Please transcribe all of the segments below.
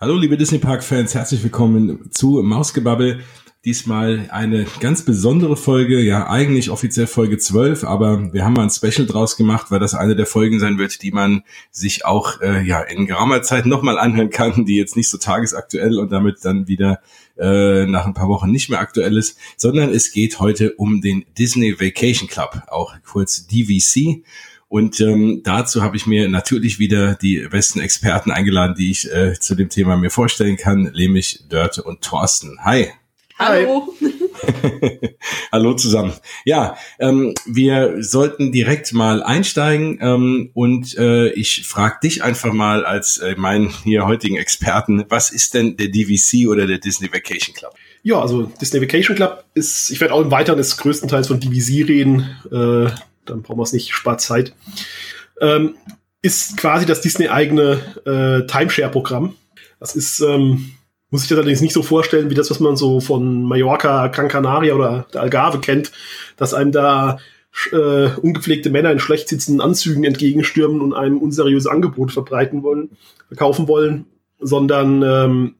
Hallo liebe Disney Park Fans, herzlich willkommen zu Mausgebabbel. Diesmal eine ganz besondere Folge, ja eigentlich offiziell Folge 12, aber wir haben mal ein Special draus gemacht, weil das eine der Folgen sein wird, die man sich auch äh, ja in geraumer Zeit nochmal anhören kann, die jetzt nicht so tagesaktuell und damit dann wieder äh, nach ein paar Wochen nicht mehr aktuell ist, sondern es geht heute um den Disney Vacation Club, auch kurz DVC. Und ähm, dazu habe ich mir natürlich wieder die besten Experten eingeladen, die ich äh, zu dem Thema mir vorstellen kann, nämlich Dörte und Thorsten. Hi. Hallo. Hallo zusammen. Ja, ähm, wir sollten direkt mal einsteigen ähm, und äh, ich frage dich einfach mal als äh, meinen hier heutigen Experten, was ist denn der DVC oder der Disney Vacation Club? Ja, also Disney Vacation Club ist, ich werde auch im Weiteren des größtenteils von DVC reden. Äh, dann brauchen wir es nicht, spart Zeit. Ähm, ist quasi das Disney-eigene äh, Timeshare-Programm. Das ist, ähm, muss ich das allerdings nicht so vorstellen, wie das, was man so von Mallorca, Gran Canaria oder der Algarve kennt, dass einem da äh, ungepflegte Männer in schlecht sitzenden Anzügen entgegenstürmen und einem unseriöse Angebote verbreiten wollen, verkaufen wollen, sondern ähm,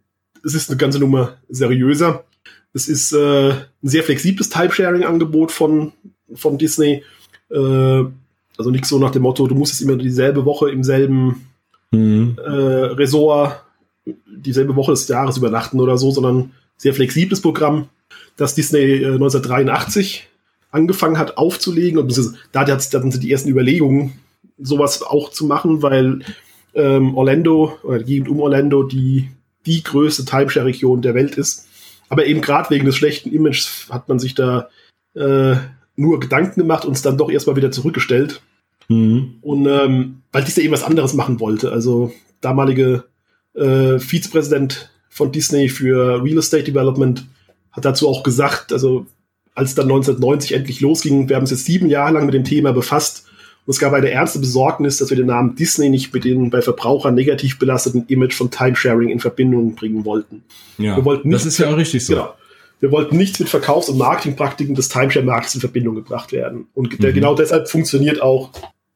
es ist eine ganze Nummer seriöser. Es ist äh, ein sehr flexibles Timesharing-Angebot von, von Disney äh, also nicht so nach dem Motto, du musst jetzt immer dieselbe Woche im selben mhm. äh, Resort, dieselbe Woche des Jahres übernachten oder so, sondern sehr flexibles Programm, das Disney äh, 1983 angefangen hat aufzulegen. Und da hatten sie die ersten Überlegungen, sowas auch zu machen, weil ähm, Orlando oder die Gegend um Orlando die, die größte Timeshare-Region der Welt ist. Aber eben gerade wegen des schlechten Images hat man sich da äh, nur Gedanken gemacht und es dann doch erstmal wieder zurückgestellt. Mhm. Und ähm, weil Disney eben was anderes machen wollte. Also damalige äh, Vizepräsident von Disney für Real Estate Development hat dazu auch gesagt, also als dann 1990 endlich losging, wir haben uns jetzt sieben Jahre lang mit dem Thema befasst und es gab eine ernste Besorgnis, dass wir den Namen Disney nicht mit dem bei Verbrauchern negativ belasteten Image von Timesharing in Verbindung bringen wollten. Ja, wir wollten das ist ja auch richtig so. Genau. Wir wollten nichts mit Verkaufs- und Marketingpraktiken des Timeshare-Marktes in Verbindung gebracht werden. Und mhm. genau deshalb funktioniert auch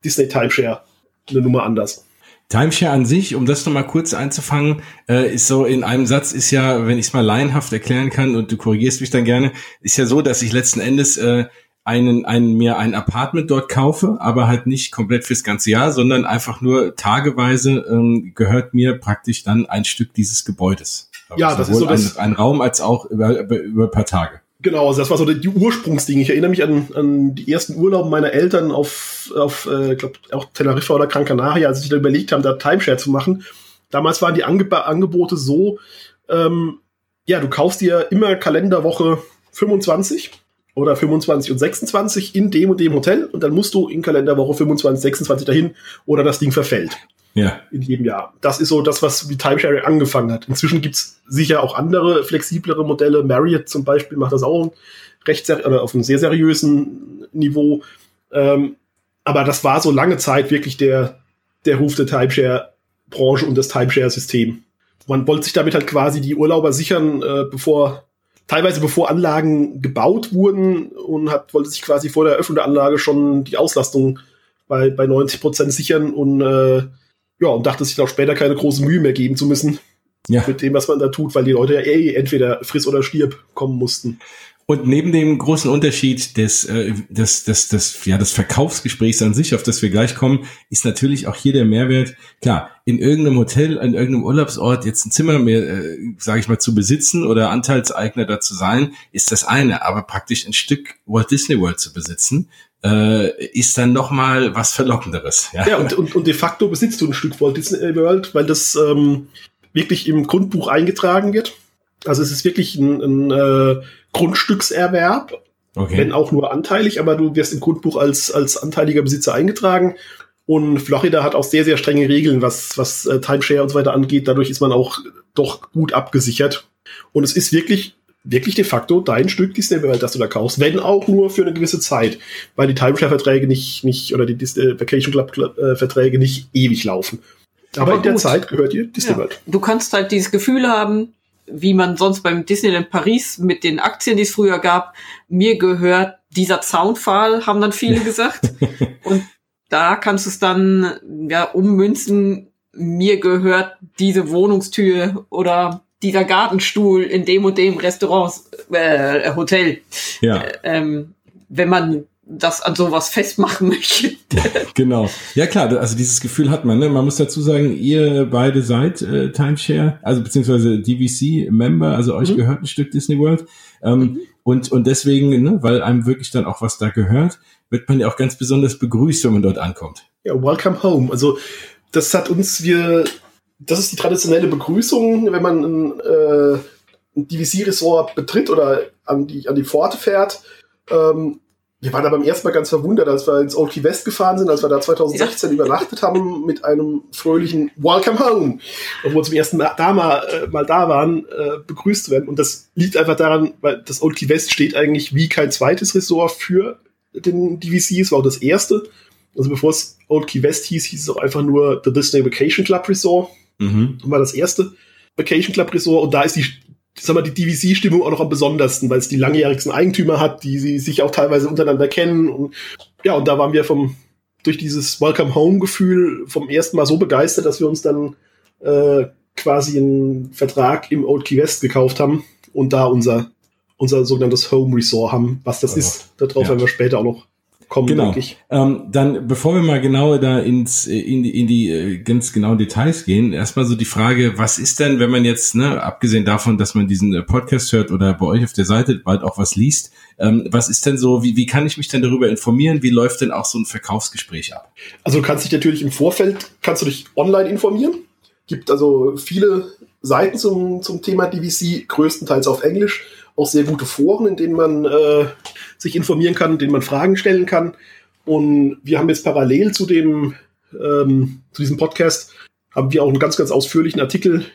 Disney Timeshare eine Nummer anders. Timeshare an sich, um das nochmal kurz einzufangen, äh, ist so in einem Satz ist ja, wenn ich es mal laienhaft erklären kann und du korrigierst mich dann gerne, ist ja so, dass ich letzten Endes äh, einen, einen mir ein Apartment dort kaufe, aber halt nicht komplett fürs ganze Jahr, sondern einfach nur tageweise ähm, gehört mir praktisch dann ein Stück dieses Gebäudes. Ja, das ist so das ein, ein Raum als auch über, über, über ein paar Tage. Genau, also das war so die Ursprungsding. Ich erinnere mich an, an die ersten Urlauben meiner Eltern auf, auf äh, glaube auch Teneriffa oder Gran Canaria, als sie da überlegt haben, da Timeshare zu machen. Damals waren die Ange Angebote so, ähm, ja, du kaufst dir immer Kalenderwoche 25 oder 25 und 26 in dem und dem Hotel und dann musst du in Kalenderwoche 25, 26 dahin oder das Ding verfällt. Ja. In jedem Jahr. Das ist so das, was wie Timesharing angefangen hat. Inzwischen gibt's sicher auch andere, flexiblere Modelle. Marriott zum Beispiel macht das auch recht oder auf einem sehr seriösen Niveau. Ähm, aber das war so lange Zeit wirklich der, der Ruf der Timeshare-Branche und das Timeshare-System. Man wollte sich damit halt quasi die Urlauber sichern, äh, bevor teilweise bevor Anlagen gebaut wurden und hat, wollte sich quasi vor der Eröffnung der Anlage schon die Auslastung bei, bei 90 Prozent sichern und äh, ja, und dachte sich auch später keine große Mühe mehr geben zu müssen. Ja. Mit dem, was man da tut, weil die Leute ja eh entweder friss oder stirb kommen mussten. Und neben dem großen Unterschied des, äh, des, des, des, ja, des Verkaufsgesprächs an sich, auf das wir gleich kommen, ist natürlich auch hier der Mehrwert. Klar, in irgendeinem Hotel, in irgendeinem Urlaubsort jetzt ein Zimmer mehr, äh, sage ich mal, zu besitzen oder Anteilseigner da zu sein, ist das eine. Aber praktisch ein Stück Walt Disney World zu besitzen, äh, ist dann noch mal was Verlockenderes. Ja, ja und, und, und de facto besitzt du ein Stück Walt Disney World, weil das ähm, wirklich im Grundbuch eingetragen wird. Also es ist wirklich ein, ein äh, Grundstückserwerb, okay. wenn auch nur anteilig, aber du wirst im Grundbuch als, als anteiliger Besitzer eingetragen. Und Florida hat auch sehr, sehr strenge Regeln, was, was äh, Timeshare und so weiter angeht. Dadurch ist man auch doch gut abgesichert. Und es ist wirklich wirklich de facto dein Stück Disney World, das du da kaufst, wenn auch nur für eine gewisse Zeit, weil die Timeshare-Verträge nicht, nicht, oder die Disney Vacation Club-Verträge nicht ewig laufen. Aber, Aber in der Zeit gehört dir Disney ja. World. Du kannst halt dieses Gefühl haben, wie man sonst beim Disneyland Paris mit den Aktien, die es früher gab, mir gehört dieser Zaunpfahl, haben dann viele gesagt. Und da kannst du es dann ja ummünzen mir gehört diese Wohnungstür oder dieser Gartenstuhl in dem und dem Restaurant, äh, Hotel. Ja. Ähm, wenn man das an sowas festmachen möchte. genau. Ja klar, also dieses Gefühl hat man. Ne? Man muss dazu sagen, ihr beide seid äh, Timeshare, also beziehungsweise DVC-Member, also euch mhm. gehört ein Stück Disney World. Ähm, mhm. und, und deswegen, ne, weil einem wirklich dann auch was da gehört, wird man ja auch ganz besonders begrüßt, wenn man dort ankommt. Ja, welcome home. Also das hat uns, wir, das ist die traditionelle Begrüßung, wenn man ein, äh, ein DVC-Ressort betritt oder an die, an die Pforte fährt. Ähm, wir waren da beim ersten Mal ganz verwundert, als wir ins Old Key West gefahren sind, als wir da 2016 ja. übernachtet haben mit einem fröhlichen Welcome Home, obwohl wir zum ersten Mal da, mal, äh, mal da waren, äh, begrüßt werden. Und das liegt einfach daran, weil das Old Key West steht eigentlich wie kein zweites Ressort für den DVC. Es war auch das erste. Also bevor es Old Key West hieß, hieß es auch einfach nur The Disney Vacation Club Resort. Mhm. War das erste Vacation Club Resort. Und da ist die sag mal, die DVC-Stimmung auch noch am besondersten, weil es die langjährigsten Eigentümer hat, die sie sich auch teilweise untereinander kennen. Und ja, und da waren wir vom, durch dieses Welcome Home-Gefühl vom ersten Mal so begeistert, dass wir uns dann äh, quasi einen Vertrag im Old Key West gekauft haben und da unser, unser sogenanntes Home Resort haben. Was das oh, ist, darauf ja. werden wir später auch noch kommen, genau. denke ich. Ähm, dann, bevor wir mal genauer da ins, äh, in die, in die äh, ganz genauen Details gehen, erstmal so die Frage, was ist denn, wenn man jetzt, ne, abgesehen davon, dass man diesen äh, Podcast hört oder bei euch auf der Seite bald auch was liest, ähm, was ist denn so, wie, wie kann ich mich denn darüber informieren? Wie läuft denn auch so ein Verkaufsgespräch ab? Also du kannst dich natürlich im Vorfeld, kannst du dich online informieren. Gibt also viele Seiten zum, zum Thema DVC, größtenteils auf Englisch auch sehr gute Foren, in denen man äh, sich informieren kann, denen man Fragen stellen kann. Und wir haben jetzt parallel zu dem ähm, zu diesem Podcast haben wir auch einen ganz ganz ausführlichen Artikel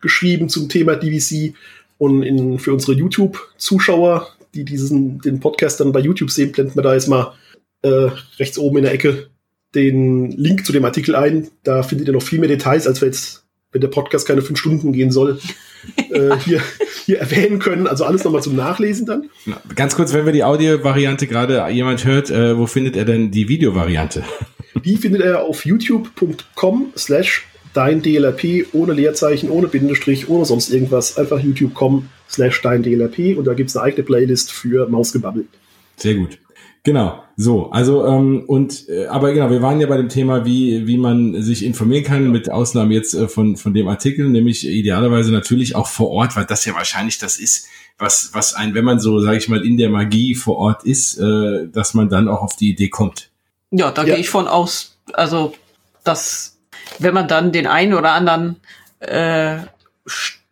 geschrieben zum Thema DVC und in, für unsere YouTube-Zuschauer, die diesen den Podcast dann bei YouTube sehen, blenden wir da jetzt mal äh, rechts oben in der Ecke den Link zu dem Artikel ein. Da findet ihr noch viel mehr Details, als wir jetzt, wenn der Podcast keine fünf Stunden gehen soll, äh, hier, hier erwähnen können. Also alles nochmal zum Nachlesen dann. Ganz kurz, wenn wir die Audio-Variante gerade jemand hört, äh, wo findet er denn die Videovariante? Die findet er auf youtube.com slash dein DLRP ohne Leerzeichen, ohne Bindestrich, ohne sonst irgendwas. Einfach youtube.com slash dein DLRP und da gibt es eine eigene Playlist für Mausgebabbel. Sehr gut. Genau, so, also ähm, und äh, aber genau, wir waren ja bei dem Thema, wie wie man sich informieren kann, mit Ausnahme jetzt äh, von von dem Artikel, nämlich idealerweise natürlich auch vor Ort, weil das ja wahrscheinlich das ist, was was ein, wenn man so, sage ich mal, in der Magie vor Ort ist, äh, dass man dann auch auf die Idee kommt. Ja, da ja. gehe ich von aus, also dass wenn man dann den einen oder anderen äh,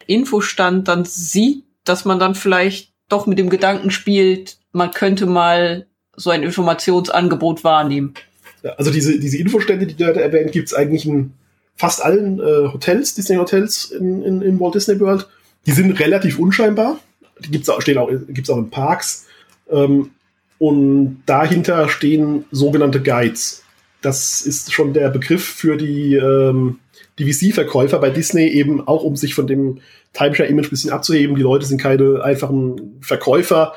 Infostand dann sieht, dass man dann vielleicht doch mit dem Gedanken spielt, man könnte mal so ein Informationsangebot wahrnehmen. Ja, also diese, diese Infostände, die du da erwähnt, gibt es eigentlich in fast allen äh, Hotels, Disney-Hotels in, in, in Walt Disney World. Die sind relativ unscheinbar. Die gibt's auch, stehen auch, gibt's auch in Parks. Ähm, und dahinter stehen sogenannte Guides. Das ist schon der Begriff für die, ähm, die VC-Verkäufer bei Disney eben auch, um sich von dem Timeshare-Image ein bisschen abzuheben. Die Leute sind keine einfachen Verkäufer,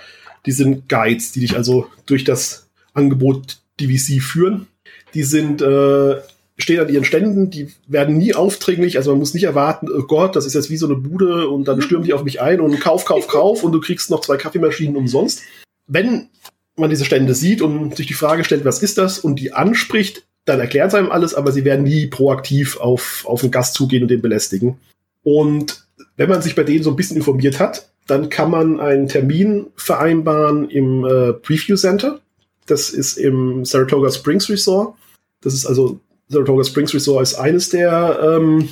die sind Guides, die dich also durch das Angebot DVC führen. Die sind äh, stehen an ihren Ständen, die werden nie aufdringlich, also man muss nicht erwarten, oh Gott, das ist jetzt wie so eine Bude und dann stürmen die auf mich ein und kauf, kauf, kauf und du kriegst noch zwei Kaffeemaschinen umsonst. Wenn man diese Stände sieht und sich die Frage stellt, was ist das und die anspricht, dann erklärt sie einem alles, aber sie werden nie proaktiv auf, auf den Gast zugehen und den belästigen. Und wenn man sich bei denen so ein bisschen informiert hat, dann kann man einen Termin vereinbaren im äh, Preview Center. Das ist im Saratoga Springs Resort. Das ist also Saratoga Springs Resort ist eines der ähm,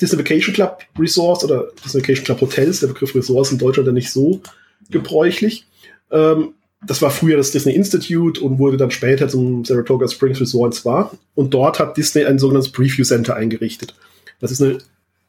Disney Vacation Club Resorts oder Disney Vacation Club Hotels. Der Begriff Resorts in Deutschland ja nicht so gebräuchlich. Ähm, das war früher das Disney Institute und wurde dann später zum Saratoga Springs Resort zwar. Und dort hat Disney ein sogenanntes Preview Center eingerichtet. Das ist eine,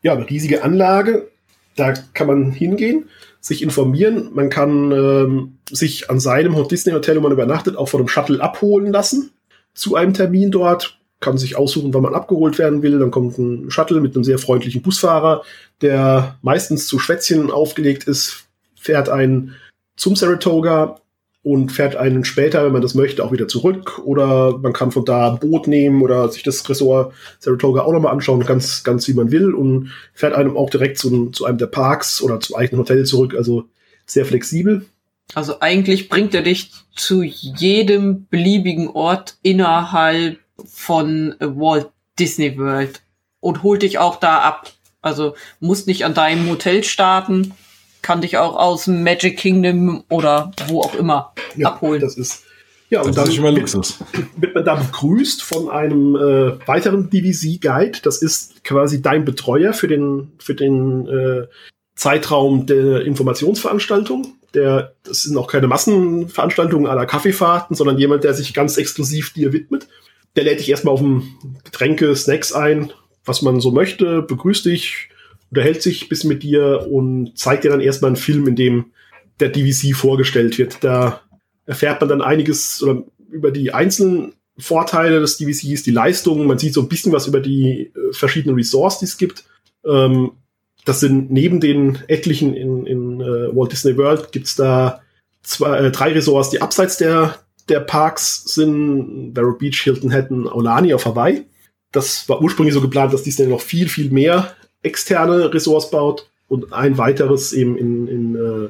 ja, eine riesige Anlage. Da kann man hingehen sich informieren. Man kann ähm, sich an seinem Disney Hotel, wo man übernachtet, auch von einem Shuttle abholen lassen zu einem Termin dort. Kann sich aussuchen, wann man abgeholt werden will. Dann kommt ein Shuttle mit einem sehr freundlichen Busfahrer, der meistens zu Schwätzchen aufgelegt ist, fährt einen zum Saratoga und fährt einen später, wenn man das möchte, auch wieder zurück. Oder man kann von da ein Boot nehmen oder sich das Ressort Saratoga auch nochmal anschauen, ganz, ganz wie man will und fährt einem auch direkt zu, zu einem der Parks oder zum eigenen Hotel zurück. Also sehr flexibel. Also eigentlich bringt er dich zu jedem beliebigen Ort innerhalb von Walt Disney World und holt dich auch da ab. Also musst nicht an deinem Hotel starten, kann dich auch aus dem Magic Kingdom oder wo auch immer Ja, abholen. Das ist, ja, Das und ist dann schon mal wird, Luxus. wird man da begrüßt von einem äh, weiteren DVC-Guide. Das ist quasi dein Betreuer für den, für den äh, Zeitraum der Informationsveranstaltung. Der, das sind auch keine Massenveranstaltungen aller Kaffeefahrten, sondern jemand, der sich ganz exklusiv dir widmet. Der lädt dich erstmal auf ein Getränke, Snacks ein, was man so möchte, begrüßt dich, unterhält sich bis mit dir und zeigt dir dann erstmal einen Film, in dem der DVC vorgestellt wird. Da erfährt man dann einiges über die einzelnen Vorteile des DVCs, die Leistungen. Man sieht so ein bisschen was über die äh, verschiedenen Resorts, die es gibt. Ähm, das sind neben den etlichen in, in äh, Walt Disney World gibt's da zwei, äh, drei Resorts, die abseits der, der Parks sind. Vero Beach, Hilton Head, Aulani auf Hawaii. Das war ursprünglich so geplant, dass Disney noch viel, viel mehr externe Resorts baut und ein weiteres eben in, in äh,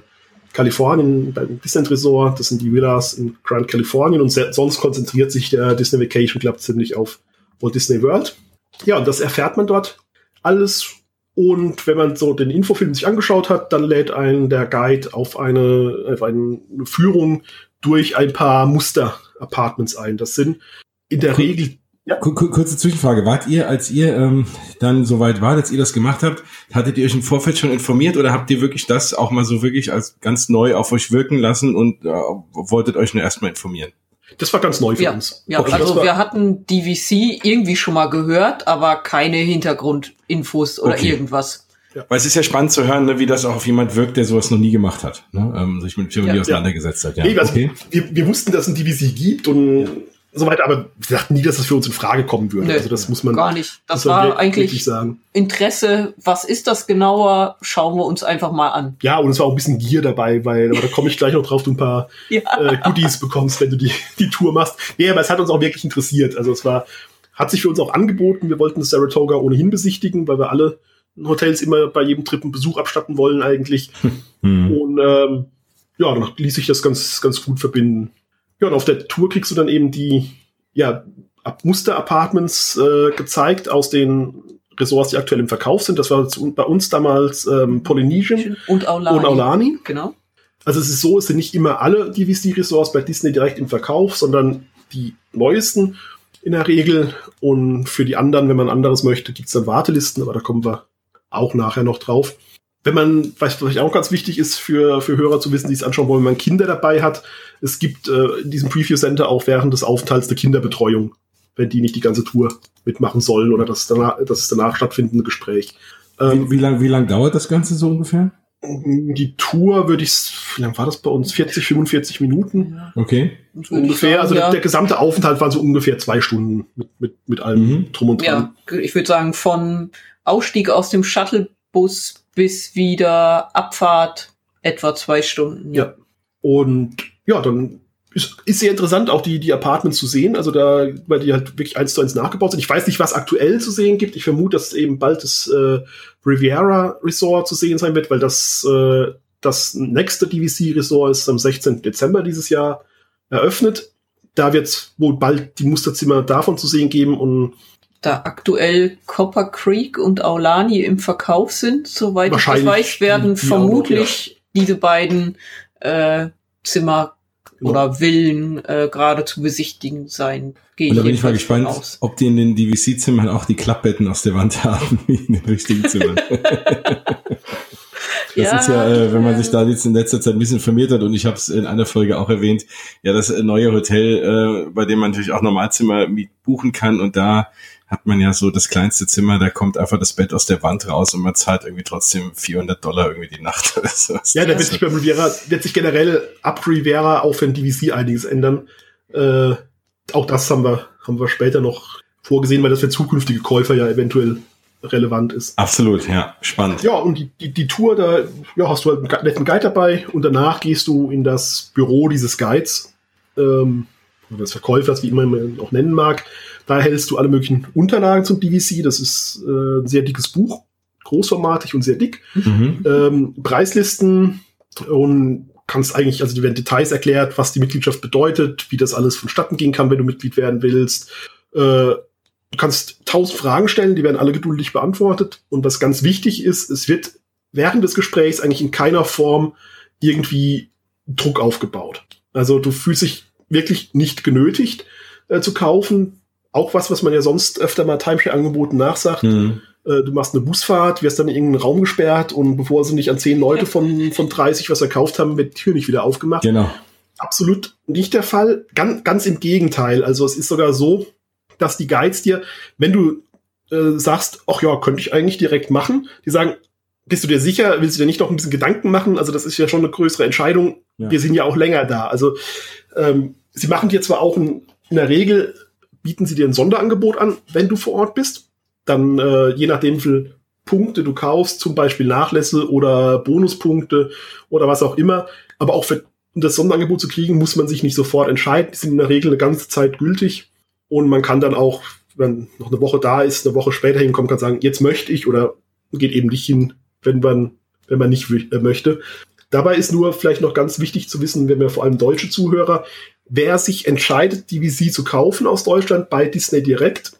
Kalifornien beim Disneyland Resort. Das sind die Villas in Grand Californien und sonst konzentriert sich der Disney Vacation Club ziemlich auf Walt Disney World. Ja, und das erfährt man dort alles. Und wenn man so den Infofilm sich angeschaut hat, dann lädt einen der Guide auf eine, auf eine Führung durch ein paar Muster-Apartments ein. Das sind in der. Regel Kur- Kurze Zwischenfrage. Wart ihr, als ihr ähm, dann soweit wart, als ihr das gemacht habt, hattet ihr euch im Vorfeld schon informiert oder habt ihr wirklich das auch mal so wirklich als ganz neu auf euch wirken lassen und äh, wolltet euch nur erstmal informieren? Das war ganz neu für Ja, uns. ja Okay, also wir hatten DVC irgendwie schon mal gehört, aber keine Hintergrundinfos oder Okay. irgendwas. Weil es ist ja spannend zu hören, ne, wie das auch auf jemand wirkt, der sowas noch nie gemacht hat, ne? ähm, sich mit Theorie Ja. auseinandergesetzt hat. Ja, Nee, also okay. wir, wir wussten, dass es ein DVC gibt und so weiter, aber wir dachten nie, dass das für uns in Frage kommen würde. Nö, also das muss man Gar nicht. Das war eigentlich sagen. Interesse. Was ist das genauer? Schauen wir uns einfach mal an. Ja, und es war auch ein bisschen Gier dabei, weil aber da komme ich gleich noch drauf, du ein paar Ja. äh, Goodies bekommst, wenn du die, die Tour machst. Nee, aber es hat uns auch wirklich interessiert. Also es war, hat sich für uns auch angeboten. Wir wollten das Saratoga ohnehin besichtigen, weil wir alle Hotels immer bei jedem Trip einen Besuch abstatten wollen eigentlich. Hm. Und ähm, ja, dann ließ sich das ganz, ganz gut verbinden. Ja, und auf der Tour kriegst du dann eben die ja, Muster-Apartments äh, gezeigt aus den Resorts, die aktuell im Verkauf sind. Das war bei uns damals ähm, Polynesian Und Aulani. und Aulani. Genau. Also es ist so, es sind nicht immer alle DVC-Resorts bei Disney direkt im Verkauf, sondern die neuesten in der Regel. Und für die anderen, wenn man anderes möchte, gibt's dann Wartelisten, aber da kommen wir auch nachher noch drauf. Wenn man, was vielleicht auch ganz wichtig ist für, für Hörer zu wissen, die es anschauen wollen, wenn man Kinder dabei hat, es gibt äh, in diesem Preview Center auch während des Aufenthalts eine Kinderbetreuung, wenn die nicht die ganze Tour mitmachen sollen oder das danach, das danach stattfindende Gespräch. Ähm, Wie, wie lang, wie lang dauert das Ganze so ungefähr? die Tour würde ich, wie lang war das bei uns? 40, 45 Minuten Okay. Ungefähr. sagen, also der, ja. der gesamte Aufenthalt waren so ungefähr zwei Stunden mit, mit, mit allem Mhm. drum und dran. ja, ich würde sagen, von Ausstieg aus dem Shuttlebus bis wieder Abfahrt etwa zwei Stunden. Ja. Und ja, dann ist, ist sehr interessant, auch die, die Apartments zu sehen. Also da, weil die halt wirklich eins zu eins nachgebaut sind. Ich weiß nicht, was aktuell zu sehen gibt. Ich vermute, dass eben bald das äh, Riviera Resort zu sehen sein wird, weil das, äh, das nächste DVC Resort ist am 16. Dezember dieses Jahr eröffnet. Da wird es wohl bald die Musterzimmer davon zu sehen geben und Da aktuell Copper Creek und Aulani im Verkauf sind, soweit ich das weiß, werden die- die vermutlich diese beiden äh, Zimmer Genau. oder Villen äh, gerade zu besichtigen sein. Gehe Und da bin ich mal gespannt, aus. ob die in den DVC-Zimmern auch die Klappbetten aus der Wand haben, wie in den richtigen Zimmern. Das Ja, ist ja, äh, wenn man sich da jetzt in letzter Zeit ein bisschen informiert hat und ich habe es in einer Folge auch erwähnt, ja, das neue Hotel, äh, bei dem man natürlich auch Normalzimmer buchen kann und da hat man ja so das kleinste Zimmer, da kommt einfach das Bett aus der Wand raus und man zahlt irgendwie trotzdem 400 Dollar irgendwie die Nacht oder so. Ja, da wird sich beim Riviera, wird sich generell ab Riviera auch für den DVC einiges ändern. Äh, auch das haben wir, haben wir später noch vorgesehen, weil das für zukünftige Käufer ja eventuell relevant ist. Absolut, ja, spannend. Ja, und die, die, die Tour, da ja, hast du halt einen netten Guide dabei und danach gehst du in das Büro dieses Guides, ähm, oder des Verkäufers, wie immer man ihn auch nennen mag. Da hältst du alle möglichen Unterlagen zum DVC. Das ist äh, ein sehr dickes Buch, großformatig und sehr dick. Mhm. Ähm, Preislisten und kannst eigentlich, also die werden Details erklärt, was die Mitgliedschaft bedeutet, wie das alles vonstatten gehen kann, wenn du Mitglied werden willst. Äh, du kannst tausend Fragen stellen, die werden alle geduldig beantwortet. Und was ganz wichtig ist, es wird während des Gesprächs eigentlich in keiner Form irgendwie Druck aufgebaut. Also du fühlst dich wirklich nicht genötigt äh, zu kaufen. Auch was, was man ja sonst öfter mal Timeshare-Angeboten nachsagt. Mhm. Äh, du machst eine Busfahrt, wirst dann in irgendeinen Raum gesperrt und bevor sie nicht an zehn Leute von, von 30 was verkauft haben, wird die Tür nicht wieder aufgemacht. Genau. Absolut nicht der Fall. Ganz, ganz im Gegenteil. Also es ist sogar so, dass die Guides dir, wenn du äh, sagst, ach ja, könnte ich eigentlich direkt machen, die sagen, bist du dir sicher, willst du dir nicht noch ein bisschen Gedanken machen? Also das ist ja schon eine größere Entscheidung. Ja. Wir sind ja auch länger da. Also ähm, sie machen dir zwar auch ein, in der Regel bieten sie dir ein Sonderangebot an, wenn du vor Ort bist. Dann äh, je nachdem, wie viel Punkte du kaufst, zum Beispiel Nachlässe oder Bonuspunkte oder was auch immer. Aber auch für das Sonderangebot zu kriegen, muss man sich nicht sofort entscheiden. Die sind in der Regel eine ganze Zeit gültig. Und man kann dann auch, wenn noch eine Woche da ist, eine Woche später hinkommen, kann sagen, jetzt möchte ich oder geht eben nicht hin, wenn man, wenn man nicht äh, möchte. Dabei ist nur vielleicht noch ganz wichtig zu wissen, wenn wir vor allem deutsche Zuhörer, wer sich entscheidet, die VC zu kaufen aus Deutschland bei Disney direkt,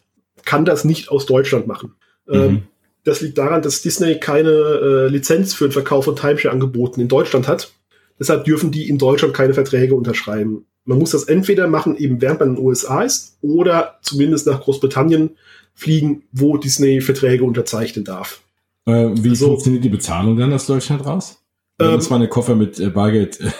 kann das nicht aus Deutschland machen. Ähm, Mhm. das liegt daran, dass Disney keine äh, Lizenz für den Verkauf von Timeshare-Angeboten in Deutschland hat. Deshalb dürfen die in Deutschland keine Verträge unterschreiben. Man muss das entweder machen, eben während man in den USA ist, oder zumindest nach Großbritannien fliegen, wo Disney Verträge unterzeichnen darf. Äh, wie Also- funktioniert die Bezahlung dann aus Deutschland raus? Da Ähm, muss man einen Koffer mit äh, Bargeld.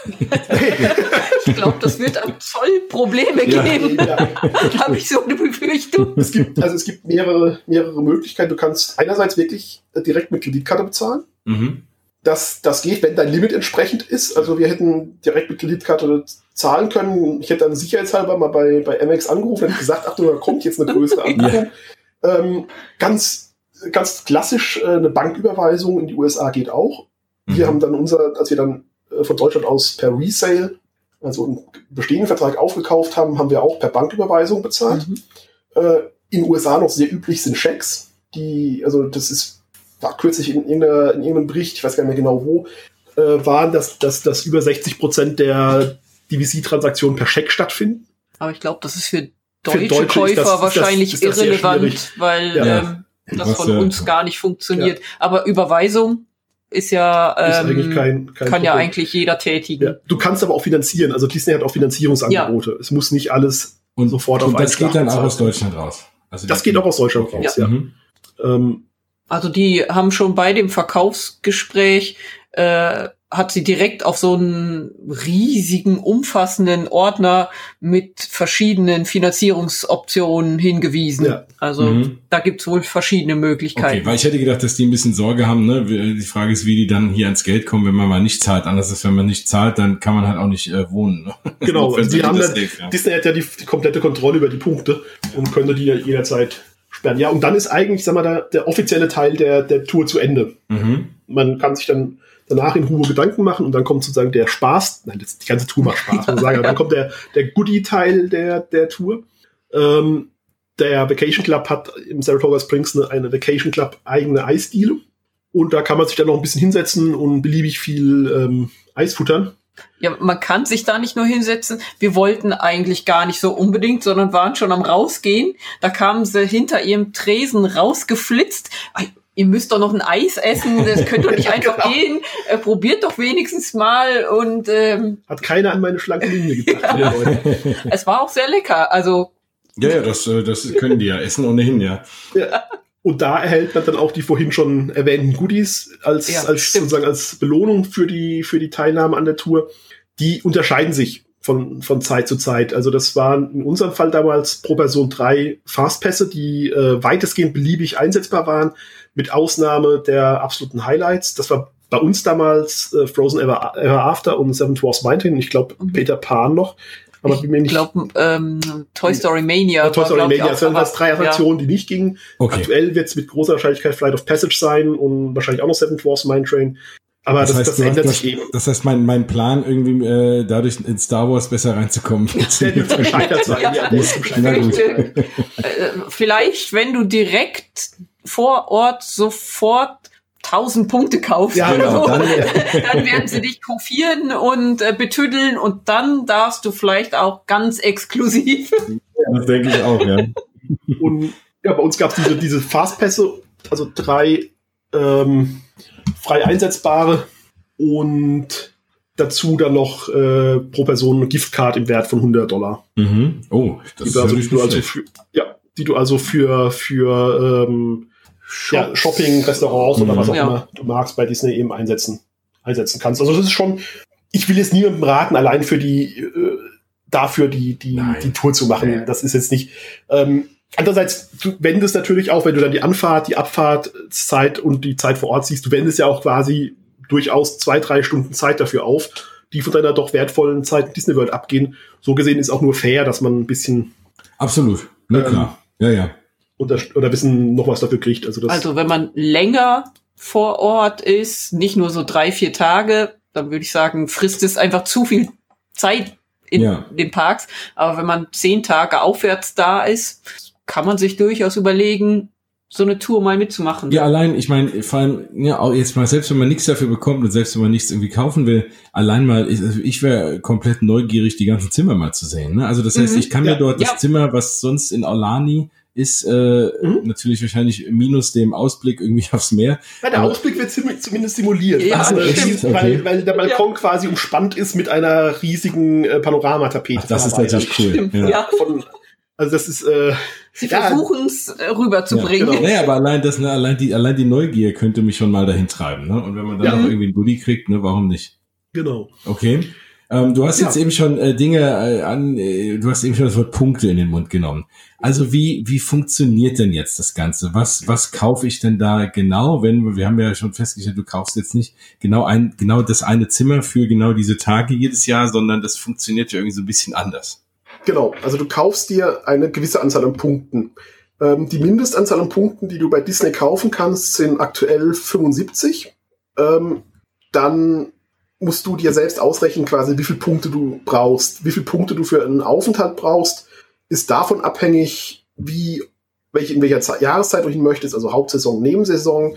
Ich glaube, das wird am Zoll Probleme Ja. geben. Ja. Habe ich so eine Befürchtung. Es gibt, also es gibt mehrere, mehrere Möglichkeiten. Du kannst einerseits wirklich äh, direkt mit Kreditkarte bezahlen. mhm. Das, das geht, wenn dein Limit entsprechend ist. Also wir hätten direkt mit Kreditkarte zahlen können. Ich hätte dann sicherheitshalber mal bei, bei Amex angerufen und gesagt, Achtung, da kommt jetzt eine größere Abbuchung. ähm, ganz, ganz klassisch äh, eine Banküberweisung in die USA geht auch. Wir Mhm. haben dann unser, als wir dann äh, von Deutschland aus per Resale, also einen bestehenden Vertrag aufgekauft haben, haben wir auch per Banküberweisung bezahlt. Mhm. Äh, in den USA noch sehr üblich sind Schecks, die, also das ist, war kürzlich in, irgendeiner, in irgendeinem Bericht, ich weiß gar nicht mehr genau wo, äh, waren, dass, dass, dass über 60 Prozent der DVC-Transaktionen per Scheck stattfinden. Aber ich glaube, das ist für Für deutsche Deutsche ist Käufer das- das- wahrscheinlich ist das sehr irrelevant, weil Ja. ähm, das Was, von äh, uns gar nicht funktioniert. Aber Überweisung ist ja, Ist ähm, eigentlich kein, kein kann ja Problem. eigentlich jeder tätigen. Ja. Du kannst aber auch finanzieren. Also Disney hat auch Finanzierungsangebote. Es muss nicht alles Und, sofort auf und das einen geht dann auch aus Deutschland raus. Also Das geht auch aus Deutschland raus, ja. Mhm. Ähm, Also die haben schon bei dem Verkaufsgespräch äh, hat sie direkt auf so einen riesigen, umfassenden Ordner mit verschiedenen Finanzierungsoptionen hingewiesen. Ja. Also Mhm. da gibt's wohl verschiedene Möglichkeiten. Okay, weil ich hätte gedacht, dass die ein bisschen Sorge haben. Ne? Die Frage ist, wie die dann hier ans Geld kommen, wenn man mal nicht zahlt. Anders ist, wenn man nicht zahlt, dann kann man halt auch nicht äh, wohnen. Ne? genau, also die haben das dann, Geld, ja. Disney hat ja die, die komplette Kontrolle über die Punkte und könnte die ja jederzeit sperren. Ja, und dann ist eigentlich, sag mal, der, der offizielle Teil der, der Tour zu Ende. Mhm. Man kann sich dann danach in Ruhe Gedanken machen und dann kommt sozusagen der Spaß. Nein, die ganze Tour macht Spaß, muss man sagen. Aber dann kommt der, der Goodie-Teil der, der Tour. Ähm, der Vacation Club hat im Saratoga Springs eine, eine Vacation Club eigene Eisdiele. Und da kann man sich dann noch ein bisschen hinsetzen und beliebig viel ähm, Eis futtern. Ja, man kann sich da nicht nur hinsetzen. Wir wollten eigentlich gar nicht so unbedingt, sondern waren schon am rausgehen. Da kamen sie hinter ihrem Tresen rausgeflitzt. Ihr müsst doch noch ein Eis essen, das könnt doch nicht einfach Genau. gehen. Äh, probiert doch wenigstens mal. Und ähm, Hat keiner an meine schlanke Linie gedacht. Ja. Leute. es war auch sehr lecker. Also Ja, ja, das, äh, das können die ja essen ohnehin, ja. Ja. Und da erhält man dann auch die vorhin schon erwähnten Goodies als, Ja, als stimmt. sozusagen als Belohnung für die, für die Teilnahme an der Tour. Die unterscheiden sich von, von Zeit zu Zeit. Also das waren in unserem Fall damals pro Person drei Fastpässe, die äh, weitestgehend beliebig einsetzbar waren, mit Ausnahme der absoluten Highlights. Das war bei uns damals äh, Frozen Ever, Ever After und Seven Dwarfs Mountain. Ich glaube, Mhm. Peter Pan noch Aber Ich nicht. glaube, ähm, Toy Story Mania. Ja, Toy war, Story ich, Mania, das waren das drei Attraktionen, die nicht gingen. Okay. Aktuell wird es mit großer Wahrscheinlichkeit Flight of Passage sein und wahrscheinlich auch noch Seven Dwarfs Mine Train. Aber das, das, du hast- ändert das, sich eben. das heißt, mein, mein Plan, irgendwie äh, dadurch in Star Wars besser reinzukommen. Sein. Ja. Ja, gescheitert. gut. Vielleicht, äh, vielleicht, wenn du direkt vor Ort sofort 1000 Punkte kaufst, Ja, genau, so, dann- dann, werden sie dich kopieren und äh, betüddeln und dann darfst du vielleicht auch ganz exklusiv. Das denke ich auch, ja. Und ja, bei uns gab es diese, diese Fastpässe, also drei ähm, frei einsetzbare und dazu dann noch äh, pro Person eine Giftcard im Wert von 100 Dollar. Mhm. Oh, das Die ist also, natürlich die du nicht also schlecht. für, ja, die du also für, für ähm, ja, Shopping, Restaurants oder Mhm. was auch Ja. immer du magst bei Disney eben einsetzen, einsetzen kannst. Also das ist schon, ich will jetzt niemandem raten, allein für die äh, dafür die, die, Nein. die Tour zu machen. Ja. Das ist jetzt nicht. Ähm, andererseits, du wendest natürlich auch, wenn du dann die Anfahrt, die Abfahrtzeit und die Zeit vor Ort siehst, du wendest ja auch quasi durchaus zwei, drei Stunden Zeit dafür auf, die von deiner doch wertvollen Zeit in Disney World abgehen. So gesehen ist auch nur fair, dass man ein bisschen Absolut. Na Ähm, klar. Ja, ja. Oder ein bisschen noch was dafür kriegt. Also das Also wenn man länger vor Ort ist, nicht nur so drei, vier Tage, dann würde ich sagen, frisst es einfach zu viel Zeit in Ja. den Parks. Aber wenn man zehn Tage aufwärts da ist, kann man sich durchaus überlegen, so eine Tour mal mitzumachen. Ja, allein, ich meine, vor allem, ja, auch jetzt mal, selbst wenn man nichts dafür bekommt und selbst wenn man nichts irgendwie kaufen will, allein mal, ich, also ich wäre komplett neugierig, die ganzen Zimmer mal zu sehen. Ne? Also das heißt, Mhm. ich kann mir Ja. dort das Ja. Zimmer, was sonst in Aulani ist, äh, Mhm. natürlich wahrscheinlich minus dem Ausblick irgendwie aufs Meer. Ja, der Aber- Ausblick wird ziemlich- zumindest simuliert. Ja, Also, stimmt. weil, Okay. weil der Balkon quasi umspannt ist mit einer riesigen äh, Panoramatapete. Ach, das ist natürlich cool. Stimmt, Ja. ja. Von, also das ist äh, Sie Ja. versuchen es äh, rüberzubringen. Ja, genau. Naja, aber allein das, ne, allein die, allein die Neugier könnte mich schon mal dahin treiben, ne? Und wenn man dann Ja. noch irgendwie ein Goodie kriegt, ne, warum nicht? genau. Okay. Ähm, du hast Ja. jetzt eben schon äh, Dinge äh, an, äh, du hast eben schon das Wort Punkte in den Mund genommen. Also wie, wie funktioniert denn jetzt das Ganze? Was, was kaufe ich denn da genau, wenn, wir haben ja schon festgestellt, du kaufst jetzt nicht genau ein, genau das eine Zimmer für genau diese Tage jedes Jahr, sondern das funktioniert ja irgendwie so ein bisschen anders. Genau. Also du kaufst dir eine gewisse Anzahl an Punkten. Ähm, die Mindestanzahl an Punkten, die du bei Disney kaufen kannst, sind aktuell 75. Ähm, dann musst du dir selbst ausrechnen, quasi, wie viele Punkte du brauchst. Wie viele Punkte du für einen Aufenthalt brauchst, ist davon abhängig, wie, welche, in welcher Ze- Jahreszeit du hin möchtest, also Hauptsaison, Nebensaison.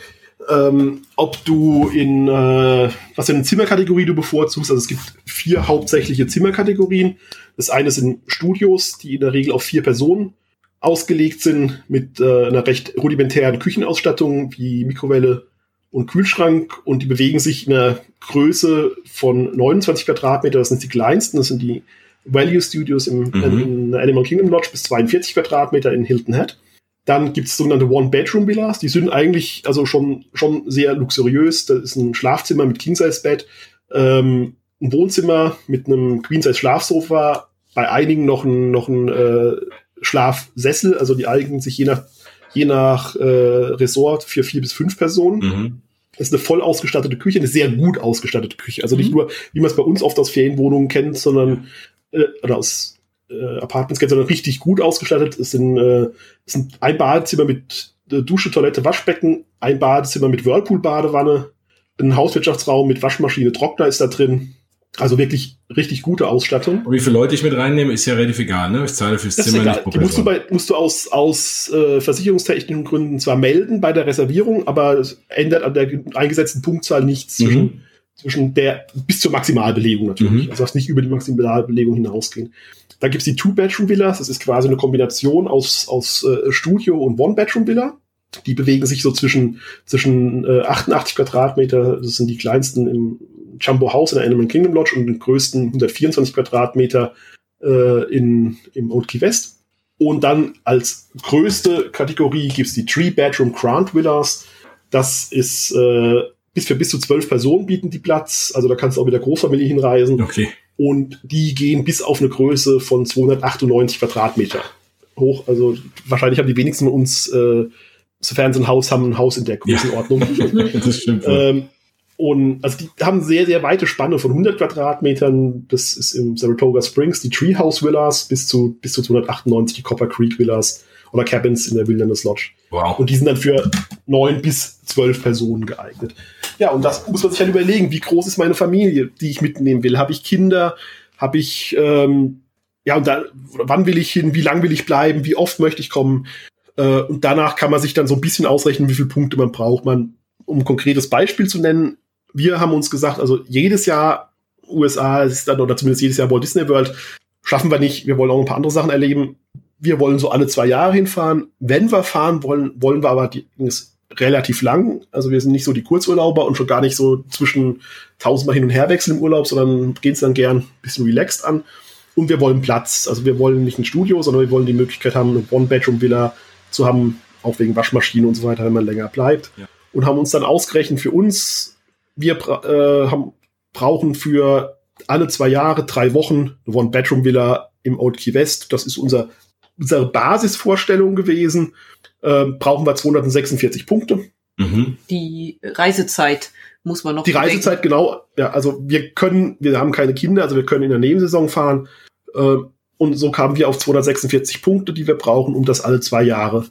Ähm, ob du in, äh, was für eine Zimmerkategorie du bevorzugst. Also es gibt vier hauptsächliche Zimmerkategorien. Das eine sind Studios, die in der Regel auf vier Personen ausgelegt sind, mit äh, einer recht rudimentären Küchenausstattung wie Mikrowelle und Kühlschrank und die bewegen sich in einer Größe von 29 Quadratmeter, das sind die kleinsten, das sind die Value Studios im, Mhm. in der Animal Kingdom Lodge bis 42 Quadratmeter in Hilton Head. Dann gibt es sogenannte One-Bedroom-Villas, die sind eigentlich also schon, schon sehr luxuriös. Das ist ein Schlafzimmer mit King-Size-Bett, ähm, ein Wohnzimmer mit einem Queen-Size-Schlafsofa, bei einigen noch ein, noch ein äh, Schlafsessel, also die eignen sich je nach, je nach äh, Resort für vier bis fünf Personen. Mhm. Das ist eine voll ausgestattete Küche, eine sehr gut ausgestattete Küche. Also nicht Mhm. nur, wie man es bei uns oft aus Ferienwohnungen kennt, sondern äh, oder aus äh, Apartments kennt, sondern richtig gut ausgestattet. Es sind, äh, es sind ein Badezimmer mit äh, Dusche, Toilette, Waschbecken, ein Badezimmer mit Whirlpool-Badewanne, ein Hauswirtschaftsraum mit Waschmaschine, Trockner ist da drin. Also wirklich richtig gute Ausstattung. Und wie viele Leute ich mit reinnehme, ist ja relativ egal, ne? Ich zahle fürs Das Zimmer nicht pro Die musst du, bei, musst du aus, aus äh, versicherungstechnischen Gründen zwar melden bei der Reservierung, aber es ändert an der eingesetzten Punktzahl nichts Mhm. zwischen, zwischen der bis zur Maximalbelegung natürlich. Mhm. Also darfst nicht über die Maximalbelegung hinausgehen. Da gibt's die Two-Bedroom-Villas, das ist quasi eine Kombination aus, aus äh, Studio und One-Bedroom-Villa. Die bewegen sich so zwischen, zwischen äh, 88 Quadratmeter, das sind die kleinsten im Jumbo House in der Animal Kingdom Lodge und den größten 124 Quadratmeter äh, in, im Old Key West. Und dann als größte Kategorie gibt's die Three-Bedroom Grant Villas. Das ist äh, bis für bis zu zwölf Personen bieten die Platz. Also da kannst du auch mit der Großfamilie hinreisen. Okay. Und die gehen bis auf eine Größe von 298 Quadratmeter hoch. Also wahrscheinlich haben die wenigsten von uns, äh, sofern sie ein Haus haben, ein Haus in der Größenordnung. Das stimmt. ähm, Und also die haben sehr, sehr weite Spanne von 100 Quadratmetern. Das ist im Saratoga Springs die Treehouse Villas bis zu, bis zu 298 die Copper Creek Villas oder Cabins in der Wilderness Lodge. Wow. Und die sind dann für neun bis zwölf Personen geeignet. Ja, und das muss man sich halt überlegen. Wie groß ist meine Familie, die ich mitnehmen will? Habe ich Kinder? Habe ich, ähm, ja, und da, wann will ich hin? Wie lang will ich bleiben? Wie oft möchte ich kommen? Äh, und danach kann man sich dann so ein bisschen ausrechnen, wie viele Punkte man braucht. Man, um ein konkretes Beispiel zu nennen, wir haben uns gesagt, also jedes Jahr USA ist dann, oder zumindest jedes Jahr Walt Disney World, schaffen wir nicht. Wir wollen auch ein paar andere Sachen erleben. Wir wollen so alle zwei Jahre hinfahren. Wenn wir fahren wollen, wollen wir aber die, relativ lang. Also wir sind nicht so die Kurzurlauber und schon gar nicht so zwischen tausendmal hin und her wechseln im Urlaub, sondern gehen es dann gern ein bisschen relaxed an. Und wir wollen Platz. Also wir wollen nicht ein Studio, sondern wir wollen die Möglichkeit haben, eine One-Bedroom-Villa zu haben, auch wegen Waschmaschinen und so weiter, wenn man länger bleibt. Ja. Und haben uns dann ausgerechnet für uns wir äh, haben, brauchen für alle zwei Jahre, drei Wochen eine One-Bedroom-Villa im Old Key West. Das ist unser, unsere Basisvorstellung gewesen. Äh, brauchen wir 246 Punkte. Mhm. Die Reisezeit muss man noch. Die bedenken. Reisezeit, genau. Ja, also wir können, wir haben keine Kinder, also wir können in der Nebensaison fahren. Äh, und so kamen wir auf 246 Punkte, die wir brauchen, um das alle zwei Jahre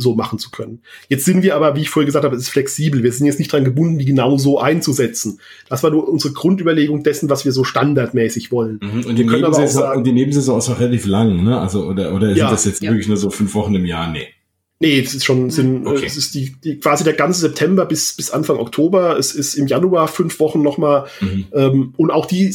so machen zu können. Jetzt sind wir aber, wie ich vorher gesagt habe, es ist flexibel. Wir sind jetzt nicht dran gebunden, die genau so einzusetzen. Das war nur unsere Grundüberlegung dessen, was wir so standardmäßig wollen. Mhm. Und, die Nebensaison, sagen, und die Nebensaison ist auch relativ lang, ne? Also, oder, oder ja, sind das jetzt ja. wirklich nur so fünf Wochen im Jahr? Nee. Nee, es ist schon, sind, okay. es ist die, die, quasi der ganze September bis, bis Anfang Oktober. Es ist im Januar fünf Wochen nochmal. Mhm. Ähm, und auch die,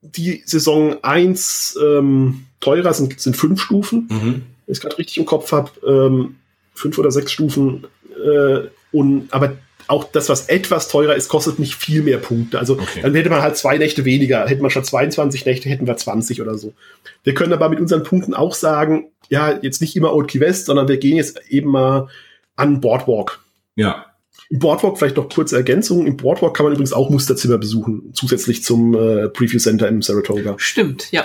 die Saison eins ähm, teurer sind, sind fünf Stufen. Mhm. Wenn ich es gerade richtig im Kopf habe. Ähm, fünf oder sechs Stufen. Äh, und, aber auch das, was etwas teurer ist, kostet nicht viel mehr Punkte. Also okay. dann hätte man halt zwei Nächte weniger. Hätte man statt 22 Nächte, hätten wir 20 oder so. Wir können aber mit unseren Punkten auch sagen, ja, jetzt nicht immer Old Key West, sondern wir gehen jetzt eben mal an Boardwalk. Ja. Im Boardwalk vielleicht noch kurze Ergänzung. Im Boardwalk kann man übrigens auch Musterzimmer besuchen, zusätzlich zum äh, Preview Center im Saratoga. Stimmt, ja.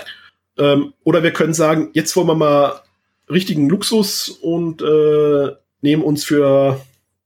Ähm, oder wir können sagen, jetzt wollen wir mal richtigen Luxus und äh, nehmen uns für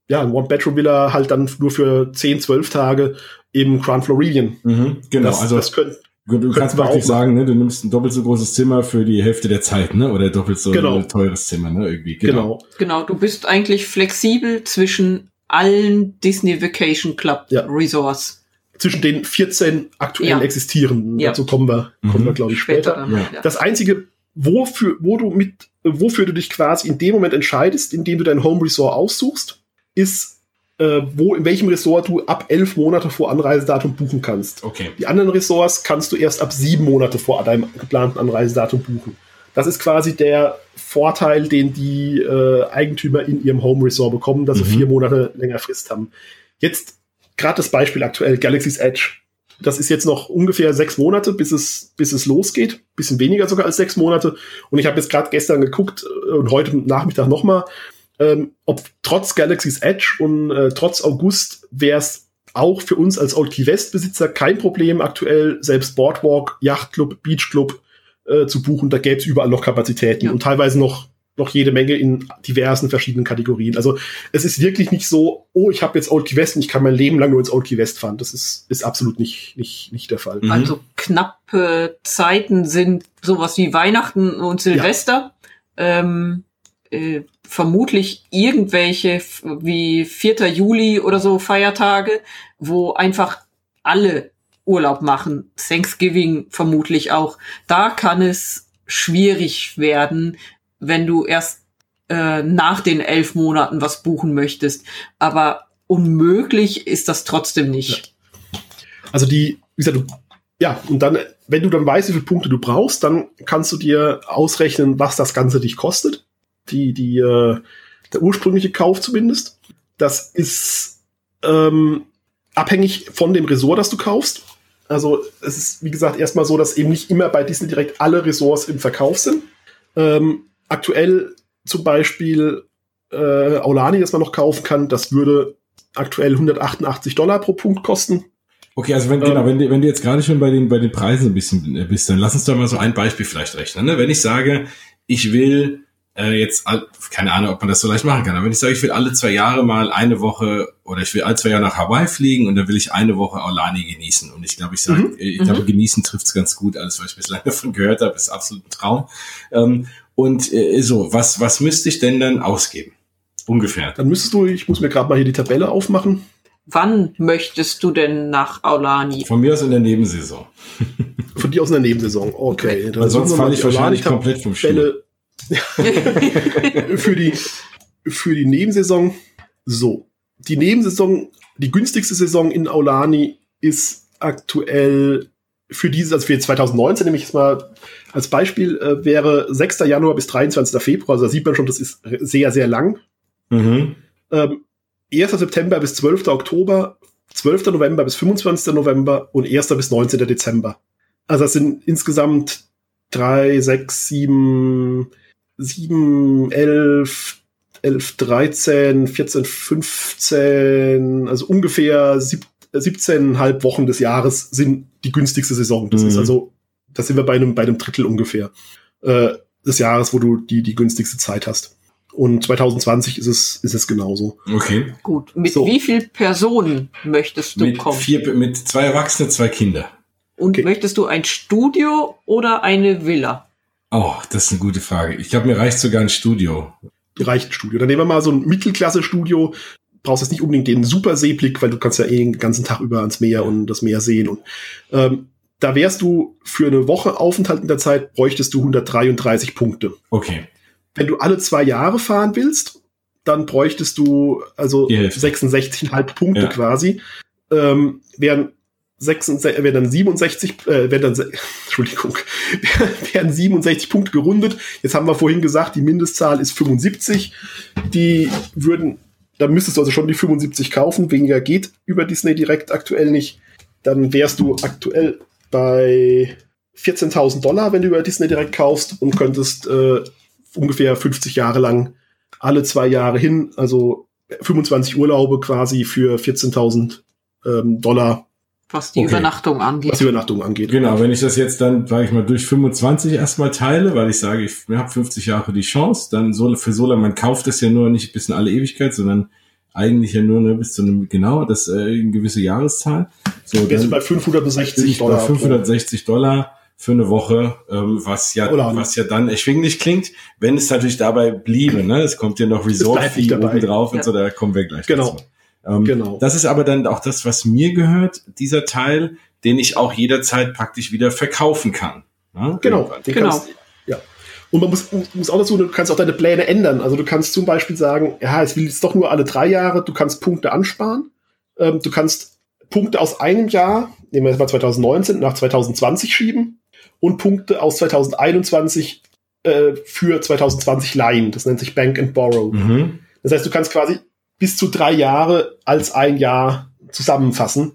ja, ein One-Bedroom-Villa halt dann nur für 10, 12 Tage eben Grand Floridian. Mhm, genau, das, also das können, du kannst praktisch sagen, ne, du nimmst ein doppelt so großes Zimmer für die Hälfte der Zeit, ne? Oder doppelt so genau. ein teures Zimmer, ne? Irgendwie. Genau. genau. Genau, du bist eigentlich flexibel zwischen allen Disney Vacation Club ja. Resorts. Zwischen den 14 aktuell ja. existierenden. Ja. Dazu kommen wir, kommen mhm. wir, glaube ich, später. später dann, ja. Das einzige, wofür, wo du mit wofür du dich quasi in dem Moment entscheidest, indem du dein Home Resort aussuchst, ist, äh, wo, in welchem Resort du ab elf Monate vor Anreisedatum buchen kannst. Okay. Die anderen Resorts kannst du erst ab sieben Monate vor deinem geplanten Anreisedatum buchen. Das ist quasi der Vorteil, den die äh, Eigentümer in ihrem Home Resort bekommen, dass mhm. sie vier Monate länger Frist haben. Jetzt gerade das Beispiel aktuell, Galaxy's Edge. Das ist jetzt noch ungefähr sechs Monate, bis es, bis es losgeht. Bisschen weniger sogar als sechs Monate. Und ich habe jetzt gerade gestern geguckt äh, und heute Nachmittag nochmal, ähm, ob trotz Galaxy's Edge und äh, trotz August wäre es auch für uns als Old Key West Besitzer kein Problem aktuell selbst Boardwalk, Yachtclub, Beachclub äh, zu buchen. Da gäbe es überall noch Kapazitäten ja. und teilweise noch noch jede Menge in diversen verschiedenen Kategorien. Also es ist wirklich nicht so, oh, ich habe jetzt Old Key West und ich kann mein Leben lang nur ins Old Key West fahren. Das ist, ist absolut nicht, nicht, nicht der Fall. Mhm. Also knappe Zeiten sind sowas wie Weihnachten und Silvester. Ja. Ähm, äh, vermutlich irgendwelche wie 4. Juli oder so Feiertage, wo einfach alle Urlaub machen. Thanksgiving vermutlich auch. Da kann es schwierig werden, wenn du erst äh, nach den elf Monaten was buchen möchtest. Aber unmöglich ist das trotzdem nicht. Ja. Also die, wie gesagt, du, ja, und dann, wenn du dann weißt, wie viele Punkte du brauchst, dann kannst du dir ausrechnen, was das Ganze dich kostet. Die, die, äh, der ursprüngliche Kauf zumindest. Das ist ähm, abhängig von dem Resort, das du kaufst. Also es ist, wie gesagt, erstmal so, dass eben nicht immer bei Disney direkt alle Ressorts im Verkauf sind. Ähm, aktuell zum Beispiel äh, Aulani, das man noch kaufen kann, das würde aktuell 188 Dollar pro Punkt kosten. Okay, also wenn, genau, ähm, genau, wenn, du, wenn du jetzt gerade schon bei den, bei den Preisen ein bisschen bist, dann lass uns doch mal so ein Beispiel vielleicht rechnen. Ne? Wenn ich sage, ich will äh, jetzt, keine Ahnung, ob man das so leicht machen kann, aber wenn ich sage, ich will alle zwei Jahre mal eine Woche oder ich will alle zwei Jahre nach Hawaii fliegen und dann will ich eine Woche Aulani genießen. Und ich glaube, ich sage, Mhm. äh, ich glaube, genießen trifft's ganz gut. Alles, was ich bislang davon gehört habe, ist absolut ein Traum. Ähm, und äh, so, was, was müsste ich denn dann ausgeben? Ungefähr. Dann müsstest du, ich muss mir gerade mal hier die Tabelle aufmachen. Wann möchtest du denn nach Aulani? Von mir aus in der Nebensaison. Von dir aus in der Nebensaison. Okay. wir mal falle ich wahrscheinlich komplett vom Stuhl. für die, für die Nebensaison. So. Die Nebensaison, die günstigste Saison in Aulani ist aktuell für dieses, also für 2019, nehme ich jetzt mal als Beispiel, äh, wäre 6. Januar bis 23. Februar. Also da sieht man schon, das ist sehr, sehr lang. Mhm. Ähm, 1. September bis 12. Oktober, 12. November bis 25. November und 1. bis 19. Dezember. Also das sind insgesamt drei, sechs, sieben, sieben, elf, elf, 13, 14, 15, also ungefähr sieb, 17,5 Wochen des Jahres sind die günstigste Saison. Das Mhm. ist also, da sind wir bei einem, bei einem Drittel ungefähr äh, des Jahres, wo du die, die günstigste Zeit hast. Und 2020 ist es, ist es genauso. Okay. Gut. Mit So. wie viel Personen möchtest du Mit kommen? vier, mit zwei Erwachsene, zwei Kinder. Und okay. möchtest du ein Studio oder eine Villa? Oh, das ist eine gute Frage. Ich glaube, mir reicht sogar ein Studio. Die reicht ein Studio. Dann nehmen wir mal so ein Mittelklasse-Studio. Brauchst jetzt nicht unbedingt den super Seeblick, weil du kannst ja eh den ganzen Tag über ans Meer und das Meer sehen. Und ähm, da wärst du für eine Woche Aufenthalt in der Zeit, bräuchtest du 133 Punkte. Okay. Wenn du alle zwei Jahre fahren willst, dann bräuchtest du also Die Hälfte. 66,5 Punkte Ja. quasi. Ähm, wären 66, werden dann 67, äh, werden dann, se- Entschuldigung, werden 67 Punkte gerundet. Jetzt haben wir vorhin gesagt, die Mindestzahl ist 75. Die würden, da müsstest du also schon die 75 kaufen. Weniger geht über Disney direkt aktuell nicht. Dann wärst du aktuell bei 14.000 Dollar, wenn du über Disney direkt kaufst und könntest äh, ungefähr 50 Jahre lang alle zwei Jahre hin, also 25 Urlaube quasi für 14.000 ähm, Dollar, Was die Okay. Übernachtung angeht. was die Übernachtung angeht. Genau, wenn ich das jetzt dann, sage ich mal, durch 25 erstmal teile, weil ich sage, ich habe 50 Jahre die Chance, dann so für so lange, man kauft das ja nur nicht bis in alle Ewigkeit, sondern eigentlich ja nur ne, bis zu einem, genau, das äh, eine gewisse Jahreszahl. So, Wir sind dann bei bin 560 ich bei Dollar. 560 Dollar für eine Woche, ähm, was ja, Oder was ja dann erschwinglich klingt, wenn es natürlich dabei bliebe, ne? Es kommt ja noch Resort bleibt nicht Fee dabei. oben drauf und Ja. so, da kommen wir gleich Genau. dazu. Ähm, Genau. Das ist aber dann auch das, was mir gehört, dieser Teil, den ich auch jederzeit praktisch wieder verkaufen kann. Ne? Genau. Genau. Und man muss, muss auch dazu, du kannst auch deine Pläne ändern. Also du kannst zum Beispiel sagen, ja, es will jetzt doch nur alle drei Jahre, du kannst Punkte ansparen. Ähm, du kannst Punkte aus einem Jahr, nehmen wir jetzt mal 2019, nach 2020 schieben und Punkte aus 2021 äh, für 2020 leihen. Das nennt sich Bank and Borrow. Mhm. Das heißt, du kannst quasi bis zu drei Jahre als ein Jahr zusammenfassen.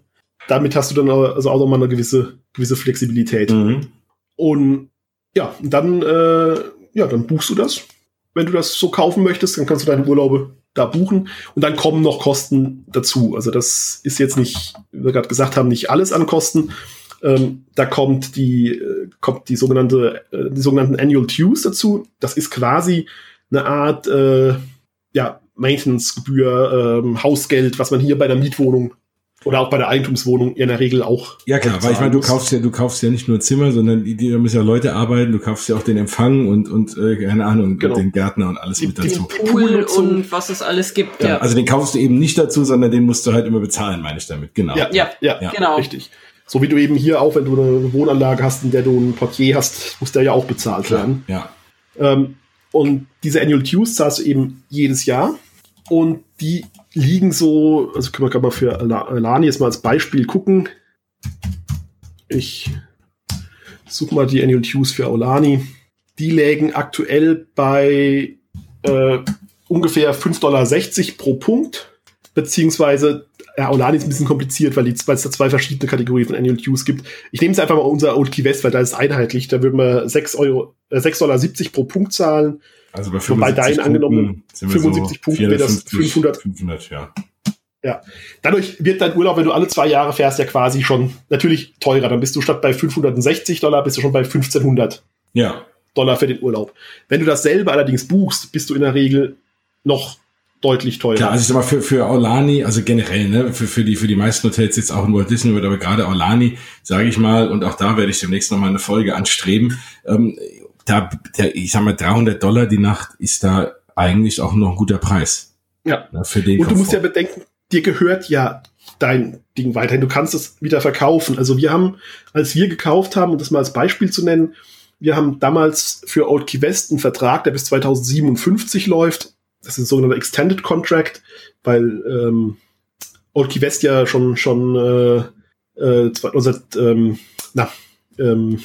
Damit hast du dann also auch nochmal eine gewisse, gewisse Flexibilität. Mhm. Und ja, dann, äh, ja, dann buchst du das. Wenn du das so kaufen möchtest, dann kannst du deine Urlaube da buchen. Und dann kommen noch Kosten dazu. Also das ist jetzt nicht, wie wir gerade gesagt haben, nicht alles an Kosten. Ähm, da kommt die, äh, kommt die sogenannte, äh, die sogenannten Annual Dues dazu. Das ist quasi eine Art, äh, ja, Maintenance-Gebühr, ähm, Hausgeld, was man hier bei der Mietwohnung oder auch bei der Eigentumswohnung in der Regel auch. Ja klar, weil ich meine, du kaufst ja, du kaufst ja nicht nur Zimmer, sondern die, die da müssen ja Leute arbeiten, du kaufst ja auch den Empfang und, und äh, keine Ahnung, Genau. den Gärtner und alles Die- mit dazu. Pool Poolnutzung. und was es alles gibt. Ja, Ja, Also den kaufst du eben nicht dazu, sondern den musst du halt immer bezahlen, meine ich damit. Genau. Ja, Ja, ja, ja. genau. Richtig. So wie du eben hier auch, wenn du eine Wohnanlage hast, in der du einen Portier hast, muss der ja auch bezahlt Klar. werden. Ja. Ähm, und diese Annual Dues zahlst du eben jedes Jahr. Und die liegen so, also können wir gerade mal für Ala- Alani jetzt mal als Beispiel gucken. Ich suche mal die Annual Dues für Aulani. Die lägen aktuell bei äh, ungefähr 5,60 Dollar pro Punkt. Beziehungsweise, ja, Aulani ist ein bisschen kompliziert, weil, es da zwei verschiedene Kategorien von Annual Dues gibt. Ich nehme jetzt einfach mal unser Old Key West, weil da ist einheitlich. Da würden wir 6 Euro, äh, 6,70 Dollar pro Punkt zahlen. Also bei Wobei 75 dein Punkten angenommenen sind wir 75 so Punkten wäre das 450, 500. 500, ja. Dadurch wird dein Urlaub, wenn du alle zwei Jahre fährst, ja quasi schon natürlich teurer. Dann bist du statt bei 560 Dollar, bist du schon bei 1500. Ja, Dollar für den Urlaub. Wenn du dasselbe allerdings buchst, bist du in der Regel noch deutlich teurer. Klar, also ich sag mal, für, für Aulani, also generell, ne, für, für die, für die meisten Hotels jetzt auch in Walt Disney World, aber gerade Aulani, sage ich mal, und auch da werde ich demnächst nochmal eine Folge anstreben, ähm, da, der, ich sag mal, 300 Dollar die Nacht ist da eigentlich auch noch ein guter Preis. Ja. Ne, für den und Komfort. du musst ja bedenken, dir gehört ja dein Ding weiterhin. Du kannst es wieder verkaufen. Also wir haben, als wir gekauft haben, um das mal als Beispiel zu nennen, wir haben damals für Old Key West einen Vertrag, der bis 2057 läuft. Das ist ein sogenannter Extended Contract, weil ähm, Old Key West ja schon schon äh, äh, 2000, ähm, na, ähm,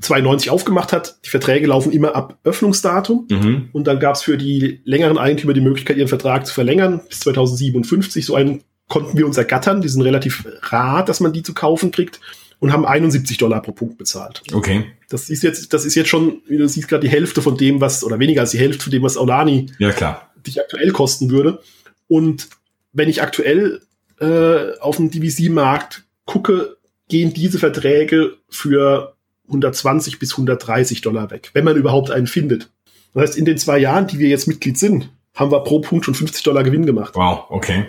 92 aufgemacht hat. Die Verträge laufen immer ab Öffnungsdatum. Mhm. Und dann gab es für die längeren Eigentümer die Möglichkeit, ihren Vertrag zu verlängern bis 2057. So einen konnten wir uns ergattern. Die sind relativ rar, dass man die zu kaufen kriegt. Und haben 71 Dollar pro Punkt bezahlt. Okay. Das ist jetzt, das ist jetzt schon, wie du siehst, gerade die Hälfte von dem, was, oder weniger als die Hälfte von dem, was Aulani ja, klar. dich aktuell kosten würde. Und wenn ich aktuell äh, auf dem DVC-Markt gucke, gehen diese Verträge für 120 bis 130 Dollar weg, wenn man überhaupt einen findet. Das heißt, in den zwei Jahren, die wir jetzt Mitglied sind, haben wir pro Punkt schon 50 Dollar Gewinn gemacht. Wow, okay.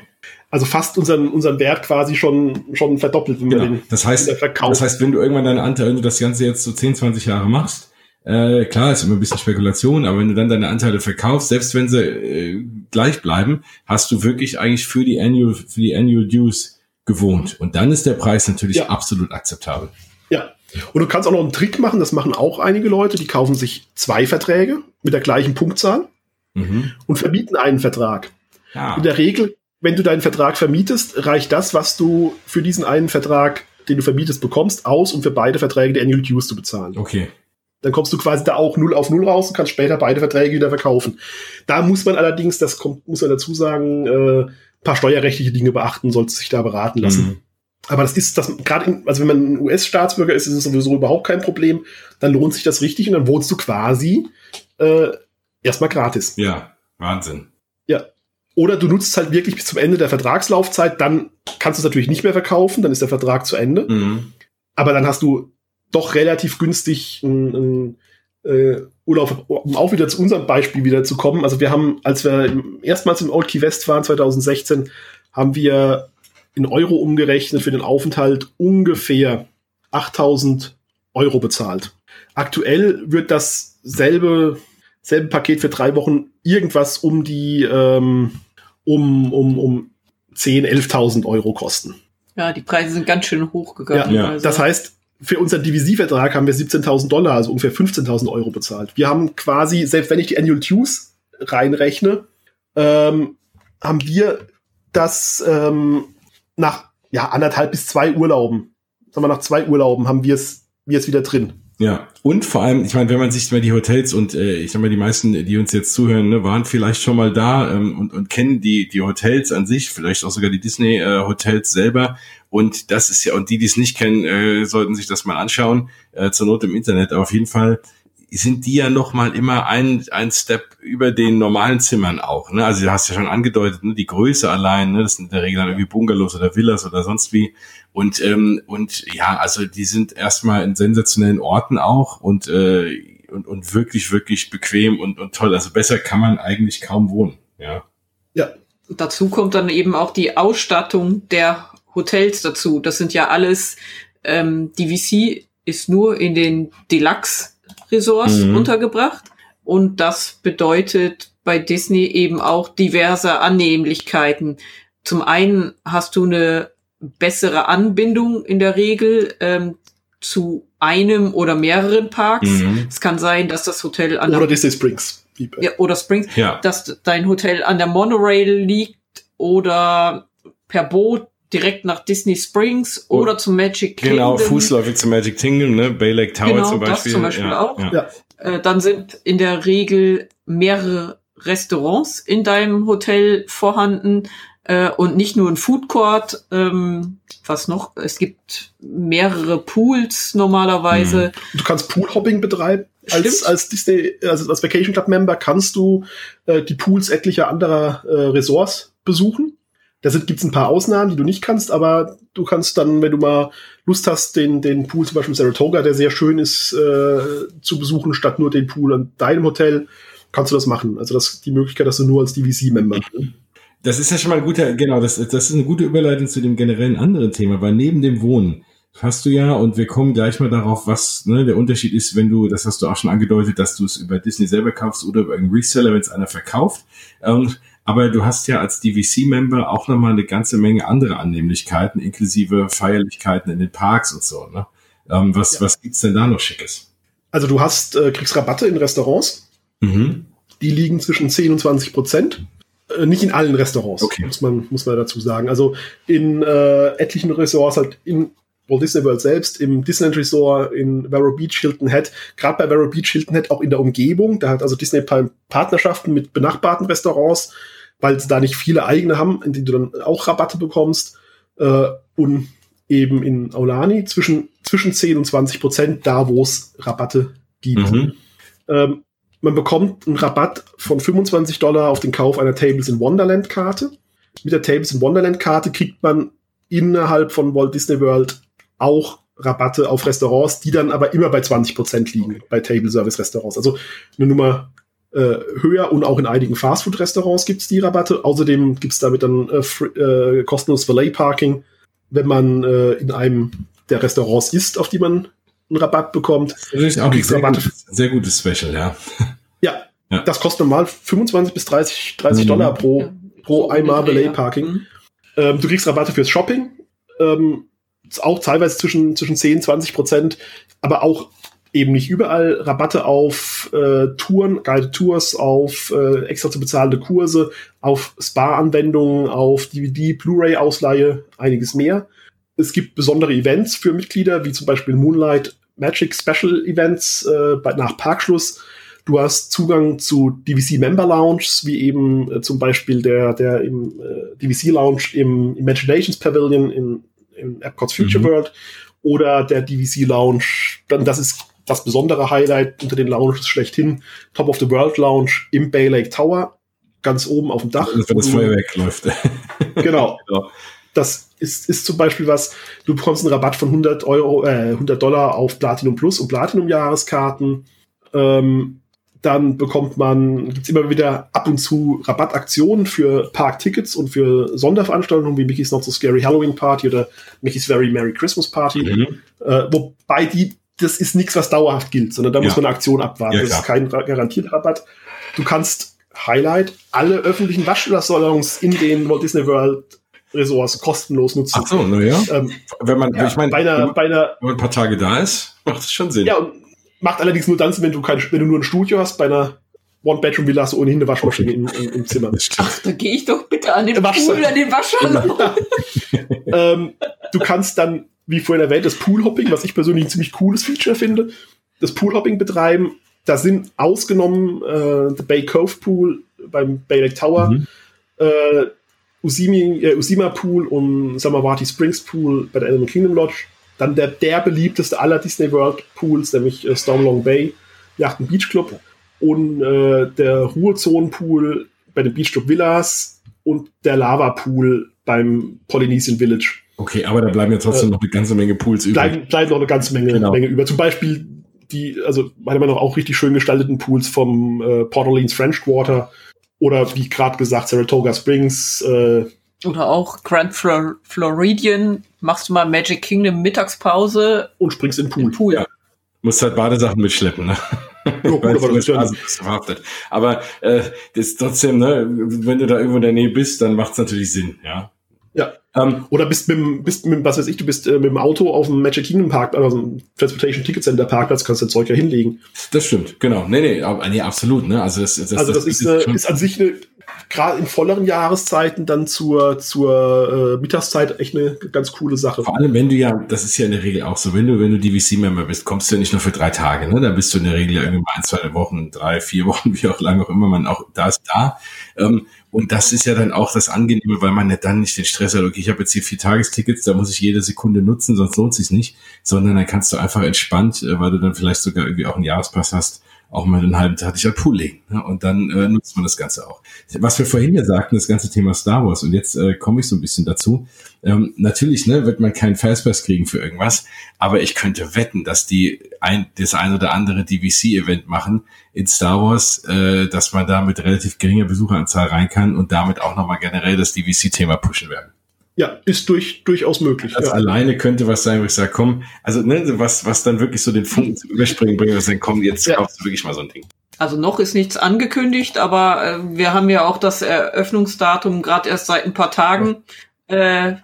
Also fast unseren, unseren Wert quasi schon, schon verdoppelt, wenn genau. wir den das heißt, Das heißt, wenn du irgendwann deine Anteile, wenn du das Ganze jetzt so 10, 20 Jahre machst, äh, klar, ist immer ein bisschen Spekulation, aber wenn du dann deine Anteile verkaufst, selbst wenn sie äh, gleich bleiben, hast du wirklich eigentlich für die Annual, für die Annual Dues gewohnt. Und dann ist der Preis natürlich ja. absolut akzeptabel. Ja, und du kannst auch noch einen Trick machen, das machen auch einige Leute, die kaufen sich zwei Verträge mit der gleichen Punktzahl mhm. und vermieten einen Vertrag. Ja. In der Regel, wenn du deinen Vertrag vermietest, reicht das, was du für diesen einen Vertrag, den du vermietest, bekommst, aus, um für beide Verträge die Annual Dues zu bezahlen. Okay. Dann kommst du quasi da auch null auf null raus und kannst später beide Verträge wieder verkaufen. Da muss man allerdings, das kommt, muss man dazu sagen, äh, paar steuerrechtliche Dinge beachten, sollte sich da beraten lassen. Mhm. Aber das ist das gerade, also wenn man ein US-Staatsbürger ist, ist es sowieso überhaupt kein Problem. Dann lohnt sich das richtig und dann wohnst du quasi äh, erstmal gratis. Ja, Wahnsinn. Ja. Oder du nutzt halt wirklich bis zum Ende der Vertragslaufzeit, dann kannst du es natürlich nicht mehr verkaufen, dann ist der Vertrag zu Ende. Mhm. Aber dann hast du doch relativ günstig einen, äh, Urlaub, um auch wieder zu unserem Beispiel wieder zu kommen. Also wir haben, als wir erstmals im Old Key West waren, 2016, haben wir in Euro umgerechnet für den Aufenthalt ungefähr 8000 Euro bezahlt. Aktuell wird dasselbe selbe Paket für drei Wochen irgendwas um die ähm, um, um, um 10, 11.000 Euro kosten. Ja, die Preise sind ganz schön hochgegangen. Ja, also. Das heißt, für unseren Divisivvertrag haben wir 17.000 Dollar, also ungefähr 15.000 Euro bezahlt. Wir haben quasi, selbst wenn ich die Annual Dues reinrechne, ähm, haben wir das ähm, nach ja, anderthalb bis zwei Urlauben, sagen wir nach zwei Urlauben haben wir es wir es wieder drin. Ja, und vor allem, ich meine, wenn man sich mal die Hotels und äh, ich sag mal, die meisten, die uns jetzt zuhören, ne, waren vielleicht schon mal da ähm, und, und kennen die, die Hotels an sich, vielleicht auch sogar die Disney-Hotels äh, selber. Und das ist ja, und die, die es nicht kennen, äh, sollten sich das mal anschauen, äh, zur Not im Internet. Aber auf jeden Fall sind die ja noch mal immer ein, ein Step über den normalen Zimmern auch. Ne? Also du hast ja schon angedeutet, ne? die Größe allein, ne? das sind in der Regel dann irgendwie Bungalows oder Villas oder sonst wie. Und, ähm, und ja, also die sind erstmal in sensationellen Orten auch und, äh, und, und wirklich, wirklich bequem und, und toll. Also besser kann man eigentlich kaum wohnen. Ja. Ja. Dazu kommt dann eben auch die Ausstattung der Hotels dazu. Das sind ja alles, ähm, die VC ist nur in den Deluxe Resorts mhm. untergebracht. Und das bedeutet bei Disney eben auch diverse Annehmlichkeiten. Zum einen hast du eine bessere Anbindung in der Regel ähm, zu einem oder mehreren Parks. Mhm. Es kann sein, dass das Hotel an oder Disney Springs. Ja, oder Springs, ja. dass dein Hotel an der Monorail liegt oder per Boot direkt nach Disney Springs oh, oder zum Magic Kingdom. Genau, fußläufig zum Magic Kingdom, ne? Bay Lake Tower genau, zum Beispiel. Das zum Beispiel ja, auch. Ja. Äh, dann sind in der Regel mehrere Restaurants in deinem Hotel vorhanden äh, und nicht nur ein Food Court. Ähm, was noch? Es gibt mehrere Pools normalerweise. Hm. Du kannst Poolhopping betreiben. Als, als Disney, also als Vacation Club Member kannst du äh, die Pools etlicher anderer äh, Ressorts besuchen Da gibt es ein paar Ausnahmen, die du nicht kannst, aber du kannst dann, wenn du mal Lust hast, den, den Pool zum Beispiel Saratoga, der sehr schön ist, äh, zu besuchen, statt nur den Pool an deinem Hotel, kannst du das machen. Also das die Möglichkeit, dass du nur als DVC-Member. Das ist ja schon mal ein guter, genau, das, das ist eine gute Überleitung zu dem generellen anderen Thema, weil neben dem Wohnen hast du ja, und wir kommen gleich mal darauf, was ne, der Unterschied ist, wenn du, das hast du auch schon angedeutet, dass du es über Disney selber kaufst oder über einen Reseller, wenn es einer verkauft. Ähm, aber du hast ja als DVC-Member auch nochmal eine ganze Menge andere Annehmlichkeiten, inklusive Feierlichkeiten in den Parks und so. Ne? Ähm, was, ja. was gibt's denn da noch Schickes? Also du hast, äh, kriegst Rabatte in Restaurants. Mhm. Die liegen zwischen 10 und 20 Prozent. Äh, nicht in allen Restaurants, okay. muss, man, muss man dazu sagen. Also in äh, etlichen Restaurants halt in Walt Disney World selbst, im Disneyland Resort, in Vero Beach, Hilton Head, gerade bei Vero Beach, Hilton Head auch in der Umgebung. Da hat also Disney Partnerschaften mit benachbarten Restaurants, weil sie da nicht viele eigene haben, in denen du dann auch Rabatte bekommst. Äh, und eben in Aulani zwischen, zwischen 10 und 20 Prozent, da wo es Rabatte gibt. Mhm. Ähm, man bekommt einen Rabatt von 25 Dollar auf den Kauf einer Tables in Wonderland Karte. Mit der Tables in Wonderland Karte kriegt man innerhalb von Walt Disney World auch Rabatte auf Restaurants, die dann aber immer bei 20 Prozent liegen okay. bei Table Service Restaurants. Also eine Nummer äh, höher und auch in einigen Fastfood-Restaurants gibt es die Rabatte. Außerdem gibt es damit dann äh, äh, kostenlos Valet Parking, wenn man äh, in einem der Restaurants isst, auf die man einen Rabatt bekommt. Das ist auch ein sehr, gutes, sehr gutes Special, ja. ja. Ja, das kostet normal 25 bis 30, 30 mhm. Dollar pro, pro so einmal Valet Parking. Mhm. Ähm, du kriegst Rabatte fürs Shopping. Ähm, auch teilweise zwischen, zwischen 10, 20 Prozent, aber auch eben nicht überall Rabatte auf äh, Touren, Guided Tours, auf äh, extra zu bezahlende Kurse, auf Spa-Anwendungen, auf DVD, Blu-ray-Ausleihe, einiges mehr. Es gibt besondere Events für Mitglieder, wie zum Beispiel Moonlight Magic Special Events äh, bei, nach Parkschluss. Du hast Zugang zu DVC Member Lounges, wie eben äh, zum Beispiel der, der im äh, DVC Lounge im Imaginations Pavilion in, in Epcot's Future mhm. World oder der DVC Lounge. Dann, das ist das besondere Highlight unter den Lounges schlechthin. Top of the World Lounge im Bay Lake Tower, ganz oben auf dem Dach. Wenn das Feuerwerk läuft. genau. genau. Das ist, ist zum Beispiel was, du bekommst einen Rabatt von 100 Euro, äh, 100 Dollar auf Platinum Plus und Platinum Jahreskarten. Ähm, dann bekommt man, gibt's immer wieder ab und zu Rabattaktionen für Parktickets und für Sonderveranstaltungen wie Mickey's Not So Scary Halloween Party oder Mickey's Very Merry Christmas Party. Mhm. Äh, wobei die, das ist nichts, was dauerhaft gilt, sondern da ja. muss man eine Aktion abwarten. Ja, das ist kein garantierter Rabatt. Du kannst Highlight alle öffentlichen Waschsalons in den Walt Disney World Resorts kostenlos nutzen. Ach so, naja. Ähm, wenn man, ja, ich meine, bei einer, bei einer, wenn man ein paar Tage da ist, macht das schon Sinn. Ja, und Macht allerdings nur dann, wenn du, kein, wenn du nur ein Studio hast. Bei einer One-Bedroom-Villa hast du ohnehin eine Waschmaschine im, im, im, Zimmer. Ach, da gehe ich doch bitte an den Pool, an den Waschsalon. ähm, du kannst dann, wie vorhin erwähnt, das Poolhopping, was ich persönlich ein ziemlich cooles Feature finde, das Poolhopping betreiben. Da sind ausgenommen äh, der Bay Cove Pool beim Bay Lake Tower, mhm. äh, Usimi, äh, Usima Pool und Samawati Springs Pool bei der Animal Kingdom Lodge dann der, der beliebteste aller Disney World Pools, nämlich äh, Stormlong Bay, Yachten Beach Club und äh, der Ruhezonenpool bei den Beach Club Villas und der Lava Pool beim Polynesian Village. Okay, aber da bleiben ja trotzdem äh, noch eine ganze Menge Pools übrig. Bleiben, bleiben noch eine ganze Menge, genau. Menge über. Zum Beispiel die, also meiner Meinung nach auch richtig schön gestalteten Pools vom äh, Port Orleans French Quarter oder wie gerade gesagt Saratoga Springs, äh, oder auch Grand Flor Floridian, machst du mal Magic Kingdom Mittagspause und springst in den Pool. In Pool. Ja. Musst halt Badesachen mitschleppen, ne? Ja, gut, aber, das verhaftet. aber äh, das ist trotzdem, ne, wenn du da irgendwo in der Nähe bist, dann macht es natürlich Sinn, ja. Ja. Ähm, Oder bist mit, bist mit, was weiß ich, du bist äh, mit dem Auto auf dem Magic Kingdom Park, also dem Transportation Ticket Center Parkplatz, kannst du dein Zeug ja hinlegen. Das stimmt, genau. Nee, nee, nee absolut, ne? Also das, das, also das, das ist, ist, äh, ist an sich eine gerade in volleren Jahreszeiten dann zur, zur äh, Mittagszeit echt eine ganz coole Sache. Vor allem, wenn du ja, das ist ja in der Regel auch so, wenn du, wenn du DVC-Member bist, kommst du ja nicht nur für drei Tage, ne? Da bist du in der Regel ja irgendwie mal ein, zwei Wochen, drei, vier Wochen, wie auch lange auch immer man auch da ist, da. Ähm, und das ist ja dann auch das Angenehme, weil man ja dann nicht den Stress hat, okay, ich habe jetzt hier vier Tagestickets, da muss ich jede Sekunde nutzen, sonst lohnt sich nicht, sondern dann kannst du einfach entspannt, äh, weil du dann vielleicht sogar irgendwie auch einen Jahrespass hast, auch mal einen halben Tag dich halt Pool legen. Ne? Und dann äh, nutzt man das Ganze auch. Was wir vorhin ja sagten, das ganze Thema Star Wars, und jetzt äh, komme ich so ein bisschen dazu. Ähm, natürlich ne, wird man keinen Fastpass kriegen für irgendwas, aber ich könnte wetten, dass die ein, das ein oder andere DVC-Event machen in Star Wars, äh, dass man da mit relativ geringer Besucheranzahl rein kann und damit auch nochmal generell das DVC-Thema pushen werden. Ja, ist durch, durchaus möglich. Das ja. alleine könnte was sein, wo ich sage, komm, also ne, was, was dann wirklich so den Funken zum Überspringen bringt, was dann komm, jetzt ja. kaufst du wirklich mal so ein Ding. Also noch ist nichts angekündigt, aber äh, wir haben ja auch das Eröffnungsdatum gerade erst seit ein paar Tagen. Äh,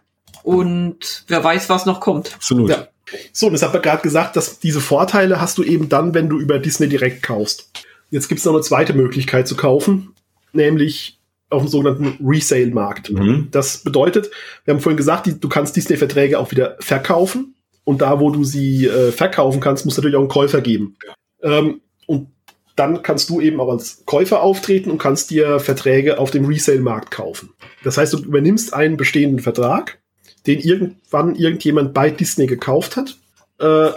und wer weiß, was noch kommt. Absolut. Ja. So, und das hat man gerade gesagt, dass diese Vorteile hast du eben dann, wenn du über Disney direkt kaufst. Jetzt gibt es noch eine zweite Möglichkeit zu kaufen, nämlich auf dem sogenannten Resale-Markt. Mhm. Das bedeutet, wir haben vorhin gesagt, die, du kannst Disney-Verträge auch wieder verkaufen. Und da, wo du sie äh, verkaufen kannst, muss natürlich auch einen Käufer geben. Ähm, und dann kannst du eben auch als Käufer auftreten und kannst dir Verträge auf dem Resale-Markt kaufen. Das heißt, du übernimmst einen bestehenden Vertrag, den irgendwann irgendjemand bei Disney gekauft hat. Äh,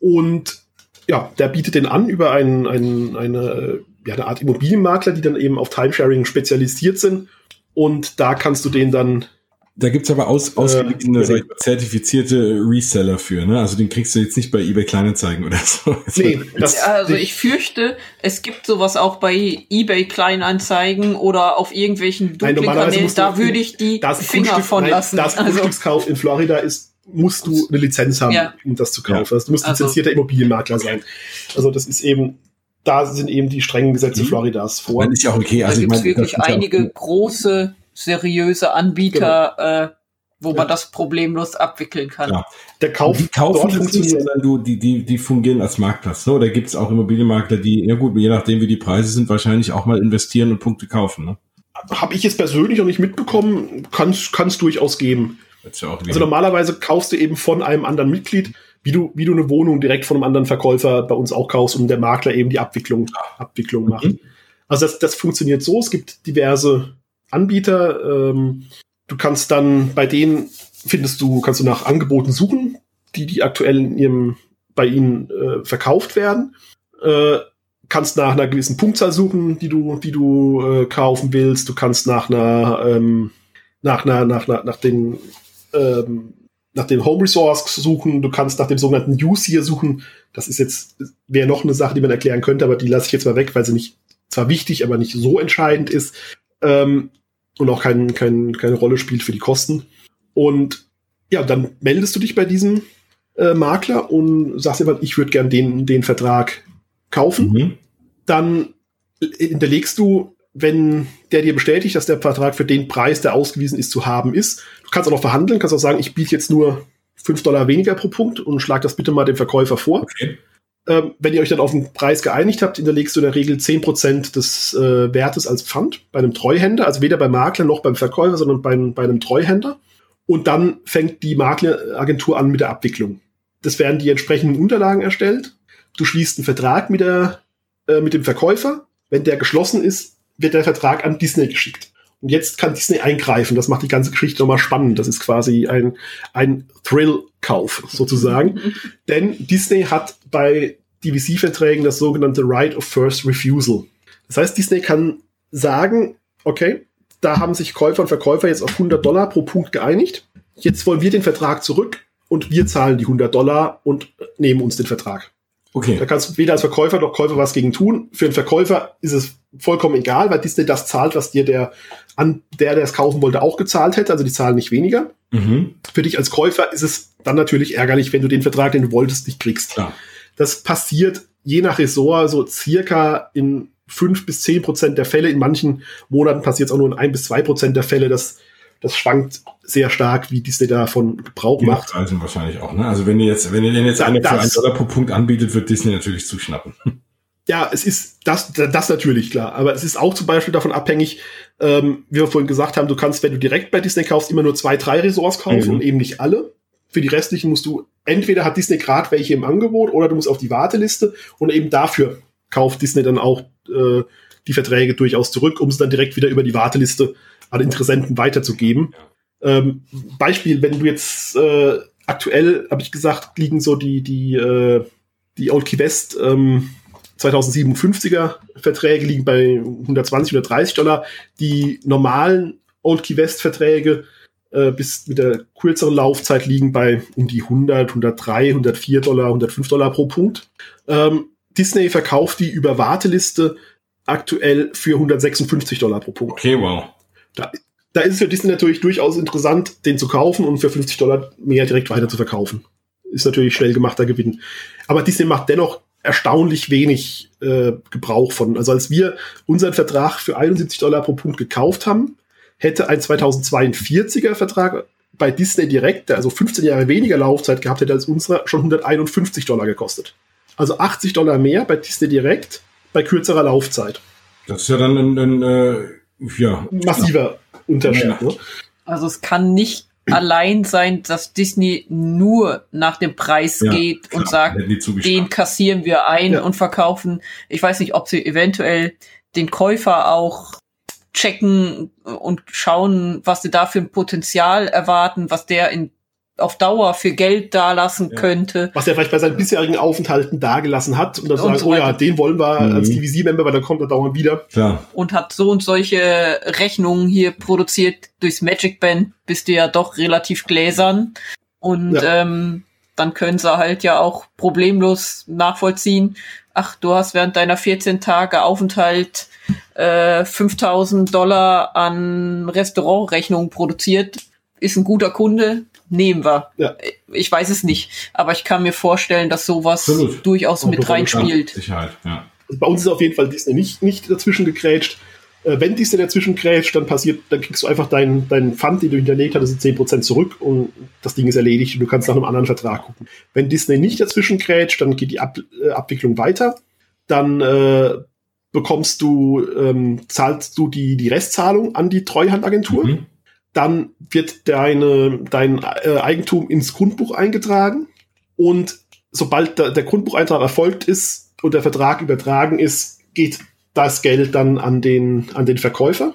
und ja, der bietet den an über einen, einen, eine ja, eine Art Immobilienmakler, die dann eben auf Timesharing spezialisiert sind. Und da kannst du den dann da gibt's aber aus, ausgewiesene, äh, zertifizierte Reseller für, ne? Also den kriegst du jetzt nicht bei eBay Kleinanzeigen oder so. Nee, das, also ich fürchte, es gibt sowas auch bei eBay Kleinanzeigen oder auf irgendwelchen dunklen Kanälen. Da würde ich die Finger von nein, lassen. Das also. Grundstückskauf in Florida ist, musst du eine Lizenz haben, ja. um das zu kaufen. Ja. Also du musst also, lizenzierter Immobilienmakler sein. Also das ist eben, da sind eben die strengen Gesetze mhm. Floridas vor. Dann ist ja auch okay. Also da gibt es wirklich einige ja große, seriöse Anbieter, genau. äh, wo ja. man das problemlos abwickeln kann. Ja. Der Kauf die kaufen dort nicht, sondern du, die, die, die fungieren als Marktplatz. Ne? Oder gibt es auch Immobilienmakler, die, ja gut, je nachdem wie die Preise sind, wahrscheinlich auch mal investieren und Punkte kaufen. Ne? Habe ich jetzt persönlich noch nicht mitbekommen, kann es durchaus geben. Ja also normalerweise kaufst du eben von einem anderen Mitglied wie du, wie du eine Wohnung direkt von einem anderen Verkäufer bei uns auch kaufst und der Makler eben die Abwicklung, Abwicklung mhm. macht. Also das, das funktioniert so. Es gibt diverse Anbieter. Ähm, du kannst dann bei denen findest du, kannst du nach Angeboten suchen, die, die aktuell in ihrem, bei ihnen äh, verkauft werden. Äh, kannst nach einer gewissen Punktzahl suchen, die du, die du äh, kaufen willst. Du kannst nach einer, ähm, nach einer, nach, nach, nach den ähm, nach dem Home Resource suchen, du kannst nach dem sogenannten Use hier suchen. Das ist jetzt, wäre noch eine Sache, die man erklären könnte, aber die lasse ich jetzt mal weg, weil sie nicht, zwar wichtig, aber nicht so entscheidend ist ähm, und auch kein, kein, keine Rolle spielt für die Kosten. Und ja, dann meldest du dich bei diesem äh, Makler und sagst immer, ich würde gern den, den Vertrag kaufen. Mhm. Dann hinterlegst du wenn der dir bestätigt, dass der Vertrag für den Preis, der ausgewiesen ist, zu haben ist. Du kannst auch noch verhandeln, kannst auch sagen, ich biete jetzt nur 5 Dollar weniger pro Punkt und schlag das bitte mal dem Verkäufer vor. Okay. Ähm, wenn ihr euch dann auf den Preis geeinigt habt, hinterlegst du in der Regel 10% des äh, Wertes als Pfand bei einem Treuhänder, also weder beim Makler noch beim Verkäufer, sondern bei, bei einem Treuhänder. Und dann fängt die Makleragentur an mit der Abwicklung. Das werden die entsprechenden Unterlagen erstellt. Du schließt einen Vertrag mit, der, äh, mit dem Verkäufer. Wenn der geschlossen ist, wird der Vertrag an Disney geschickt. Und jetzt kann Disney eingreifen. Das macht die ganze Geschichte nochmal spannend. Das ist quasi ein, ein Thrill-Kauf sozusagen. Denn Disney hat bei DVC-Verträgen das sogenannte Right of First Refusal. Das heißt, Disney kann sagen, okay, da haben sich Käufer und Verkäufer jetzt auf 100 Dollar pro Punkt geeinigt. Jetzt wollen wir den Vertrag zurück und wir zahlen die 100 Dollar und nehmen uns den Vertrag. Okay. Da kannst du weder als Verkäufer noch Käufer was gegen tun. Für einen Verkäufer ist es vollkommen egal, weil Disney das zahlt, was dir der, an der, der es kaufen wollte, auch gezahlt hätte. Also die zahlen nicht weniger. Mhm. Für dich als Käufer ist es dann natürlich ärgerlich, wenn du den Vertrag, den du wolltest, nicht kriegst. Klar. Das passiert je nach Ressort so circa in fünf bis zehn Prozent der Fälle. In manchen Monaten passiert es auch nur in ein bis zwei Prozent der Fälle, dass das schwankt sehr stark, wie Disney davon Gebrauch macht. Also wahrscheinlich auch, ne? Also wenn ihr jetzt, wenn ihr den jetzt eine für einen Dollar pro Punkt anbietet, wird Disney natürlich zuschnappen. Ja, es ist das, das natürlich klar. Aber es ist auch zum Beispiel davon abhängig, ähm, wie wir vorhin gesagt haben, du kannst, wenn du direkt bei Disney kaufst, immer nur zwei, drei Ressorts kaufen mhm. und eben nicht alle. Für die restlichen musst du, entweder hat Disney gerade welche im Angebot oder du musst auf die Warteliste und eben dafür kauft Disney dann auch äh, die Verträge durchaus zurück, um es dann direkt wieder über die Warteliste an Interessenten weiterzugeben. Ähm, Beispiel, wenn du jetzt äh, aktuell, habe ich gesagt, liegen so die, die, äh, die Old Key West ähm, 2057er Verträge liegen bei 120, 130 Dollar. Die normalen Old Key West Verträge äh, bis mit der kürzeren Laufzeit liegen bei um die 100, 103, 104 Dollar, 105 Dollar pro Punkt. Ähm, Disney verkauft die über Warteliste aktuell für 156 Dollar pro Punkt. Okay, wow. Da, da ist es für Disney natürlich durchaus interessant, den zu kaufen und für 50 Dollar mehr direkt weiter zu verkaufen. Ist natürlich schnell gemachter Gewinn. Aber Disney macht dennoch erstaunlich wenig äh, Gebrauch von. Also als wir unseren Vertrag für 71 Dollar pro Punkt gekauft haben, hätte ein 2042er Vertrag bei Disney direkt, der also 15 Jahre weniger Laufzeit gehabt hätte als unserer, schon 151 Dollar gekostet. Also 80 Dollar mehr bei Disney direkt bei kürzerer Laufzeit. Das ist ja dann ein, ein äh, ja. massiver Unterschied. Ja. Ne? Also es kann nicht allein sein, dass Disney nur nach dem Preis ja, geht klar, und sagt, den kassieren wir ein ja. und verkaufen. Ich weiß nicht, ob sie eventuell den Käufer auch checken und schauen, was sie da für ein Potenzial erwarten, was der in auf Dauer für Geld dalassen ja. könnte. Was er vielleicht bei seinen bisherigen Aufenthalten dagelassen hat und dann sagen, so oh ja, den wollen wir mhm. als DVC-Member, weil dann kommt er dauernd wieder. Klar. Und hat so und solche Rechnungen hier produziert durchs Magic Band, bist du ja doch relativ gläsern. Und ja. ähm, dann können sie halt ja auch problemlos nachvollziehen, ach, du hast während deiner 14 Tage Aufenthalt äh, 5000 Dollar an Restaurantrechnungen produziert, ist ein guter Kunde, nehmen wir. Ja. Ich weiß es nicht, aber ich kann mir vorstellen, dass sowas Absolut. durchaus Auch mit reinspielt. Sicherheit, ja. Also bei uns ist auf jeden Fall Disney nicht, nicht dazwischen gegrätscht. Äh, wenn Disney dazwischen grätscht, dann passiert, dann kriegst du einfach deinen dein Pfand, den du hinterlegt hast, 10% zurück und das Ding ist erledigt und du kannst nach einem anderen Vertrag gucken. Wenn Disney nicht dazwischen grätscht, dann geht die Ab äh, Abwicklung weiter. Dann äh, bekommst du, ähm, zahlst du die, die Restzahlung an die Treuhandagentur. Mhm dann wird deine, dein äh, Eigentum ins Grundbuch eingetragen und sobald der, der Grundbucheintrag erfolgt ist und der Vertrag übertragen ist, geht das Geld dann an den, an den Verkäufer.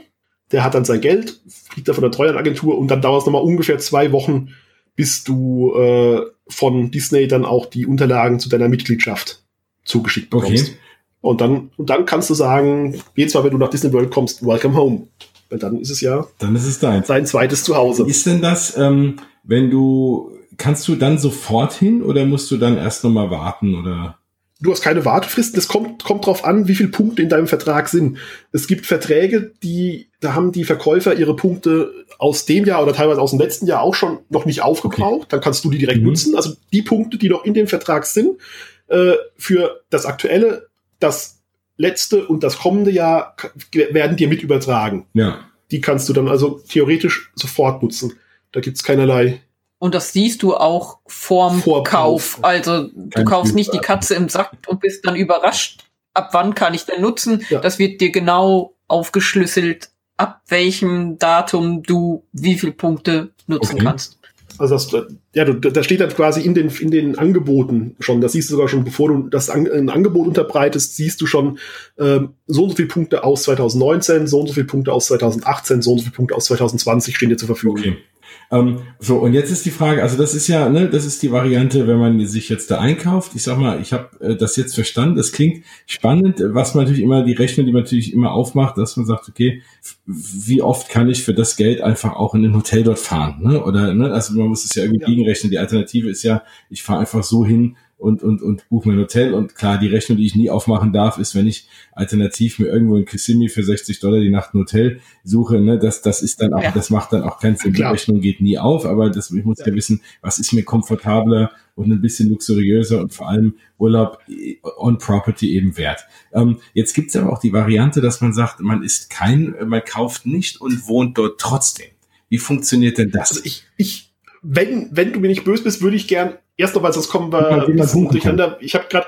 Der hat dann sein Geld, kriegt er von der Treuhandagentur und dann dauert es nochmal ungefähr zwei Wochen, bis du äh, von Disney dann auch die Unterlagen zu deiner Mitgliedschaft zugeschickt bekommst. Okay. Und dann, und dann kannst du sagen, jedes Mal, wenn du nach Disney World kommst, welcome home. Weil dann ist es ja dann ist es dein. sein zweites Zuhause. ist denn das, ähm, wenn du, kannst du dann sofort hin oder musst du dann erst nochmal warten oder? Du hast keine Wartefristen. Es kommt, kommt drauf an, wie viele Punkte in deinem Vertrag sind. Es gibt Verträge, die, da haben die Verkäufer ihre Punkte aus dem Jahr oder teilweise aus dem letzten Jahr auch schon noch nicht aufgebraucht. Okay. Dann kannst du die direkt mhm. nutzen. Also die Punkte, die noch in dem Vertrag sind, äh, für das aktuelle, das letzte und das kommende Jahr werden dir mit übertragen. Ja. Die kannst du dann also theoretisch sofort nutzen. Da gibt's keinerlei. Und das siehst du auch vorm Vor Kauf. Also du Kein kaufst nicht die Katze im Sack und bist dann überrascht, ab wann kann ich denn nutzen. Ja. Das wird dir genau aufgeschlüsselt, ab welchem Datum du wie viele Punkte nutzen okay. kannst. Also das, ja, da steht dann quasi in den, in den Angeboten schon, das siehst du sogar schon, bevor du das An ein Angebot unterbreitest, siehst du schon ähm, so und so viele Punkte aus 2019, so und so viele Punkte aus 2018, so und so viele Punkte aus 2020 stehen dir zur Verfügung. Okay. Ähm, so, und jetzt ist die Frage, also das ist ja, ne, das ist die Variante, wenn man sich jetzt da einkauft. Ich sag mal, ich habe äh, das jetzt verstanden, das klingt spannend, was man natürlich immer, die Rechnung, die man natürlich immer aufmacht, dass man sagt, okay, wie oft kann ich für das Geld einfach auch in ein Hotel dort fahren, ne? Oder, ne, also man muss es ja irgendwie ja. gegenrechnen. Die Alternative ist ja, ich fahre einfach so hin, und, und, und buche mein Hotel. Und klar, die Rechnung, die ich nie aufmachen darf, ist, wenn ich alternativ mir irgendwo in Kissimmee für 60 Dollar die Nacht ein Hotel suche, ne, das, das ist dann auch, ja. das macht dann auch keinen Sinn. Die Rechnung geht nie auf, aber das, ich muss ja. ja wissen, was ist mir komfortabler und ein bisschen luxuriöser und vor allem Urlaub on Property eben wert. Ähm, jetzt gibt's aber auch die Variante, dass man sagt, man ist kein, man kauft nicht und wohnt dort trotzdem. Wie funktioniert denn das? Also ich, ich, wenn, wenn du mir nicht böse bist, würde ich gern erst noch, weil sonst kommen wir durcheinander. Ich habe gerade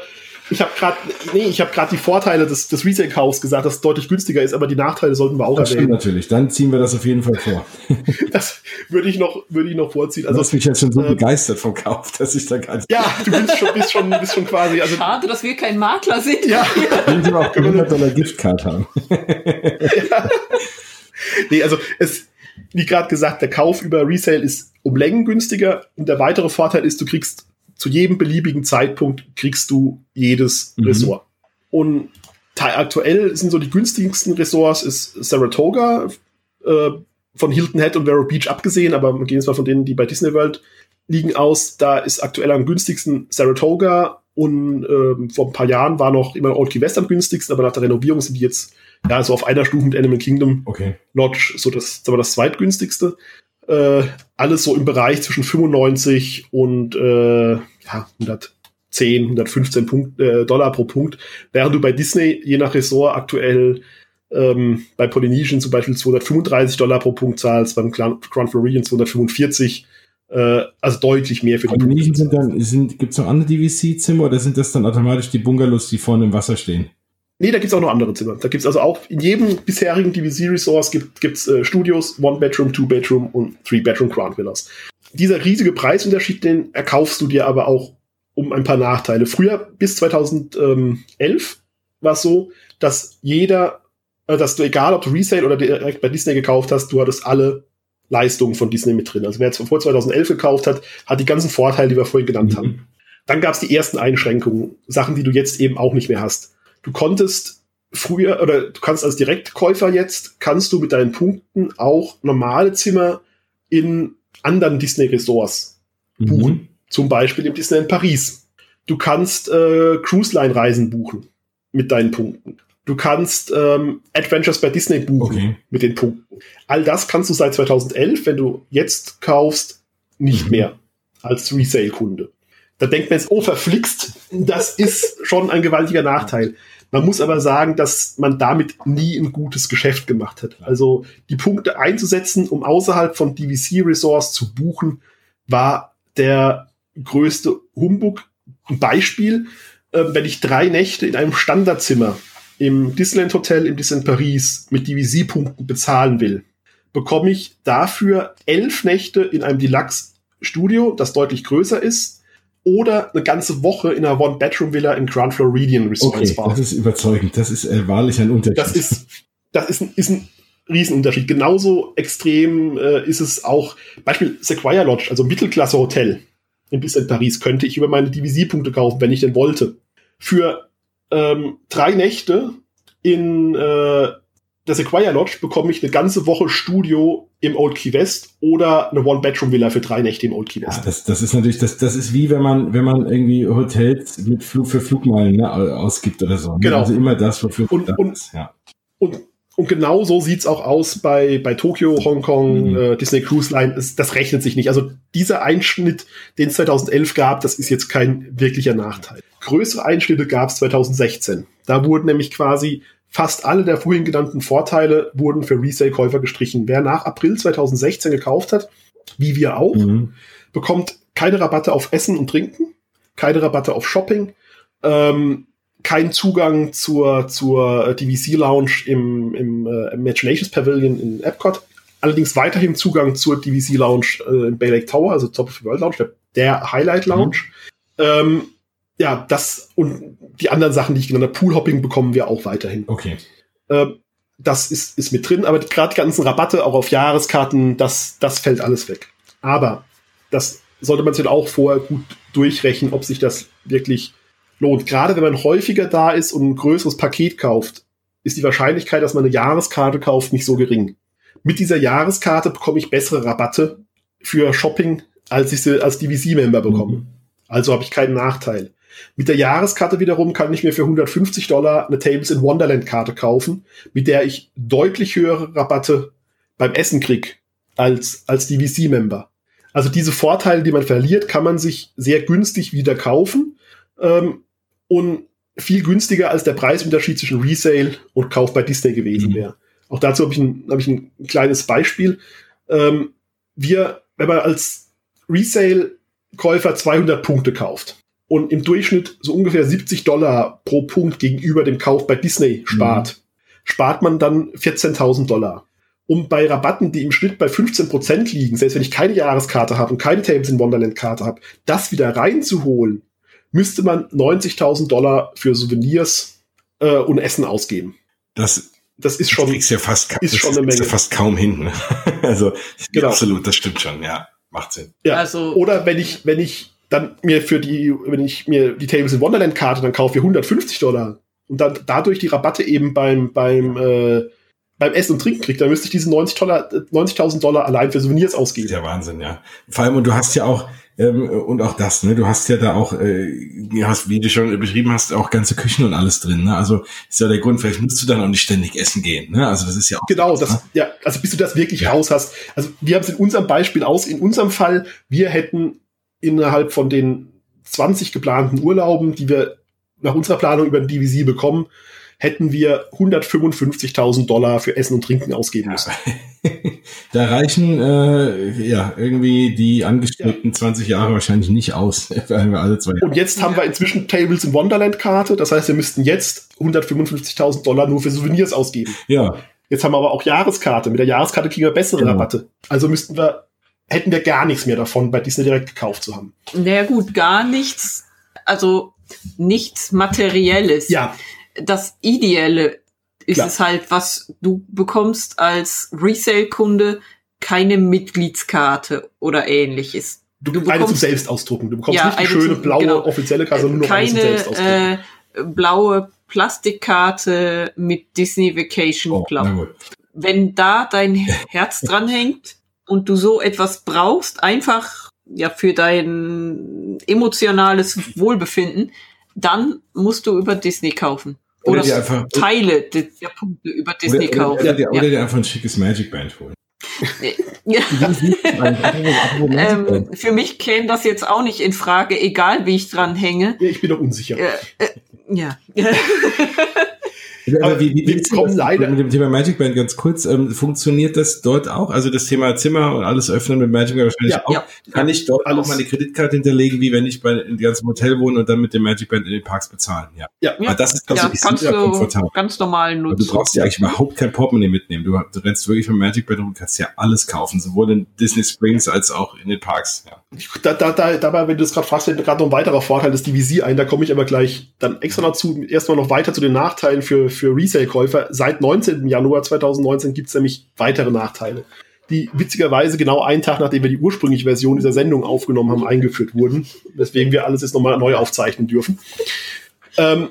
ich habe gerade, nee, ich habe gerade die Vorteile des, des Resale-Kaufs gesagt, dass es deutlich günstiger ist, aber die Nachteile sollten wir auch das erwähnen. natürlich, dann ziehen wir das auf jeden Fall vor. das würde ich noch, würde ich noch vorziehen. Also, du hast mich jetzt schon so äh, begeistert vom Kauf, dass ich da gar nicht. Ja, du bist schon, bist schon, bist schon quasi. Also, Schade, dass wir kein Makler sind. Ja. Wenn wir auch 100 Dollar Giftcard haben. ja. Nee, also es, wie gerade gesagt, der Kauf über Resale ist um Längen günstiger und der weitere Vorteil ist, du kriegst zu jedem beliebigen Zeitpunkt kriegst du jedes mhm. Ressort. Und aktuell sind so die günstigsten Ressorts ist Saratoga, äh, von Hilton Head und Vero Beach abgesehen, aber wir gehen jetzt mal von denen, die bei Disney World liegen aus. Da ist aktuell am günstigsten Saratoga und ähm, vor ein paar Jahren war noch immer Old Key West am günstigsten, aber nach der Renovierung sind die jetzt ja so auf einer Stufe mit Animal Kingdom okay. Lodge, so das, das war das zweitgünstigste. Äh, alles so im Bereich zwischen 95 und äh, ja, 110, 115 Punkt, äh, Dollar pro Punkt, während du bei Disney je nach Ressort aktuell ähm, bei Polynesian zum Beispiel 235 Dollar pro Punkt zahlst, beim Grand Floridian 245 äh, also deutlich mehr für die Polynesian sind dann, sind, gibt's noch andere DVC-Zimmer oder sind das dann automatisch die Bungalows, die vorne im Wasser stehen? Nee, da gibt's auch noch andere Zimmer. Da gibt's also auch in jedem bisherigen DVC-Resource gibt, gibt's äh, Studios, One-Bedroom, Two-Bedroom und Three-Bedroom Grand Villas. Dieser riesige Preisunterschied, den erkaufst du dir aber auch um ein paar Nachteile. Früher, bis 2011, war es so, dass jeder, äh, dass du egal, ob du Resale oder direkt bei Disney gekauft hast, du hattest alle Leistungen von Disney mit drin. Also wer jetzt vor 2011 gekauft hat, hat die ganzen Vorteile, die wir vorhin genannt mhm. haben. Dann gab's die ersten Einschränkungen, Sachen, die du jetzt eben auch nicht mehr hast du konntest früher oder du kannst als Direktkäufer jetzt, kannst du mit deinen Punkten auch normale Zimmer in anderen Disney Resorts mhm. buchen. Zum Beispiel im Disneyland Paris. Du kannst äh, Cruise Line Reisen buchen mit deinen Punkten. Du kannst ähm, Adventures bei Disney buchen okay. mit den Punkten. All das kannst du seit 2011, wenn du jetzt kaufst, nicht mhm. mehr als Resale-Kunde. Da denkt man jetzt, oh, verflixt, das ist schon ein gewaltiger Nachteil. Man muss aber sagen, dass man damit nie ein gutes Geschäft gemacht hat. Also die Punkte einzusetzen, um außerhalb von DVC Resource zu buchen, war der größte Humbug. Ein Beispiel, äh, wenn ich drei Nächte in einem Standardzimmer im Disneyland Hotel im Disneyland Paris mit DVC-Punkten bezahlen will, bekomme ich dafür elf Nächte in einem Deluxe Studio, das deutlich größer ist, oder eine ganze Woche in einer One-Bedroom-Villa in Grand Floridian Resort okay, Das ist überzeugend. Das ist äh, wahrlich ein Unterschied. Das ist, das ist ein, ist ein Riesenunterschied. Genauso extrem äh, ist es auch, Beispiel Sequoia Lodge, also Mittelklasse Hotel in Disneyland Paris, könnte ich über meine Divisierpunkte kaufen, wenn ich denn wollte. Für ähm, drei Nächte in äh, der Sequoia Lodge bekomme ich eine ganze Woche Studio im Old Key West oder eine One-Bedroom-Villa für drei Nächte im Old Key West. Ja, das, das ist natürlich, das, das ist wie wenn man, wenn man irgendwie Hotels mit Flug für Flugmeilen ne, ausgibt oder so. Ne? Genau. Also immer das, wofür und, und, ist, ja. Und, und genau so sieht's auch aus bei, bei Tokio, Hongkong, mhm. äh, Disney Cruise Line. Es, das rechnet sich nicht. Also dieser Einschnitt, den es 2011 gab, das ist jetzt kein wirklicher Nachteil. Größere Einschnitte gab es 2016. Da wurden nämlich quasi Fast alle der vorhin genannten Vorteile wurden für Resale-Käufer gestrichen. Wer nach April 2016 gekauft hat, wie wir auch, mhm. bekommt keine Rabatte auf Essen und Trinken, keine Rabatte auf Shopping, ähm, kein Zugang zur, zur DVC Lounge im, im äh, Imaginations Pavilion in Epcot. Allerdings weiterhin Zugang zur DVC Lounge äh, im Bay Lake Tower, also Top of the World Lounge, der, der Highlight Lounge. Mhm. Ähm, ja, das und die anderen Sachen, die ich genannt habe, Poolhopping bekommen wir auch weiterhin. Okay. Ähm, das ist, ist mit drin, aber gerade die ganzen Rabatte auch auf Jahreskarten, das, das fällt alles weg. Aber das sollte man sich auch vorher gut durchrechnen, ob sich das wirklich lohnt. Gerade wenn man häufiger da ist und ein größeres Paket kauft, ist die Wahrscheinlichkeit, dass man eine Jahreskarte kauft, nicht so gering. Mit dieser Jahreskarte bekomme ich bessere Rabatte für Shopping, als ich sie als DVC-Member bekomme. Mhm. Also habe ich keinen Nachteil. Mit der Jahreskarte wiederum kann ich mir für 150 Dollar eine Tables in Wonderland Karte kaufen, mit der ich deutlich höhere Rabatte beim Essen krieg als, als DVC-Member. Also diese Vorteile, die man verliert, kann man sich sehr günstig wieder kaufen ähm, und viel günstiger als der Preisunterschied zwischen Resale und Kauf bei Disney gewesen mhm. wäre. Auch dazu habe ich, ein, hab ich ein kleines Beispiel. Ähm, wir, wenn man als Resale-Käufer 200 Punkte kauft, und im Durchschnitt so ungefähr 70 Dollar pro Punkt gegenüber dem Kauf bei Disney spart, mhm. spart man dann 14.000 Dollar. Um bei Rabatten, die im Schnitt bei 15 Prozent liegen, selbst wenn ich keine Jahreskarte habe und keine Tables in Wonderland Karte habe, das wieder reinzuholen, müsste man 90.000 Dollar für Souvenirs äh, und Essen ausgeben. Das, das ist schon, das ja fast, ist schon eine Menge. Ja fast kaum hin. Ne? also genau. absolut, das stimmt schon, ja, macht Sinn. Ja, also oder wenn ich, wenn ich dann mir für die, wenn ich mir die Tables in Wonderland Karte dann kaufe für 150 Dollar, und dann dadurch die Rabatte eben beim, beim, äh, beim Essen und Trinken kriege, dann müsste ich diese 90 Dollar, 90.000 Dollar allein für Souvenirs Das ausgeben. ist ja Wahnsinn, ja. Vor allem, und du hast ja auch, ähm, und auch das, ne, du hast ja da auch, äh, hast, wie du schon beschrieben hast, auch ganze Küchen und alles drin, ne? Also ist ja der Grund, vielleicht musst du dann auch nicht ständig essen gehen, ne? Also das ist ja auch. Genau, das, ja, also bis du das wirklich Ja. raus hast. Also wir haben es in unserem Beispiel aus, in unserem Fall, wir hätten innerhalb von den 20 geplanten Urlauben, die wir nach unserer Planung über den DVC bekommen, hätten wir 155.000 Dollar für Essen und Trinken ausgeben müssen. da reichen äh, ja irgendwie die angestrebten 20 Jahre wahrscheinlich nicht aus, weil wir alle zwei Jahre. Und jetzt haben wir inzwischen Tables in Wonderland Karte. Das heißt, wir müssten jetzt 155.000 Dollar nur für Souvenirs ausgeben. Ja, Jetzt haben wir aber auch Jahreskarte. Mit der Jahreskarte kriegen wir bessere Genau. Rabatte. Also müssten wir, hätten wir gar nichts mehr davon, bei Disney direkt gekauft zu haben. Naja gut, gar nichts, also nichts Materielles. Ja, Das Ideelle ist Klar. es halt, was du bekommst als Resale-Kunde, keine Mitgliedskarte oder ähnliches. du, Du eine zum bekommst- Selbstausdrucken. Du bekommst Ja, nicht die eine schöne zum- blaue genau. offizielle Karte, sondern nur noch eine zum Keine Selbstausdrucken. äh, blaue Plastikkarte mit Disney Vacation oh, Club. gut. wenn da dein Herz dran hängt und du so etwas brauchst, einfach ja für dein emotionales Wohlbefinden, dann musst du über Disney kaufen. Oder Oder, einfach- Teile der, Punkte über Disney Oder, kaufen. oder, dir, oder ja. dir einfach ein schickes Magic Band holen. Ja. ähm, für mich käme das jetzt auch nicht in Frage, egal wie ich dran hänge. Ja, ich bin doch unsicher. Äh, äh, ja. Aber wie, wie, wir wie ist kommen leider- mit dem Thema Magic Band ganz kurz? Ähm, funktioniert das dort auch? Also das Thema Zimmer und alles öffnen mit Magic Band wahrscheinlich Ja, auch. ja. Kann ich dort Alles. auch meine Kreditkarte hinterlegen, wie wenn ich bei in ganzen Hotel wohne und dann mit dem Magic Band in den Parks bezahlen? Ja. Ja, Aber das ist ja, tatsächlich kannst super du komfortabel. ganz normal Aber nutzen. du brauchst ja eigentlich überhaupt kein Portemonnaie mitnehmen. Du, du rennst wirklich mit Magic Band und kannst ja alles kaufen, sowohl in Disney Springs als auch in den Parks. Ja. Da, da, da, dabei, wenn du das gerade fragst, gerade noch ein weiterer Vorteil des DVC ein. Da komme ich aber gleich dann extra dazu. Erstmal noch weiter zu den Nachteilen für, für Resale-Käufer. Seit 19. Januar 2019 gibt es nämlich weitere Nachteile, die witzigerweise genau einen Tag, nachdem wir die ursprüngliche Version dieser Sendung aufgenommen haben, eingeführt wurden. Weswegen wir alles jetzt nochmal neu aufzeichnen dürfen. Ähm,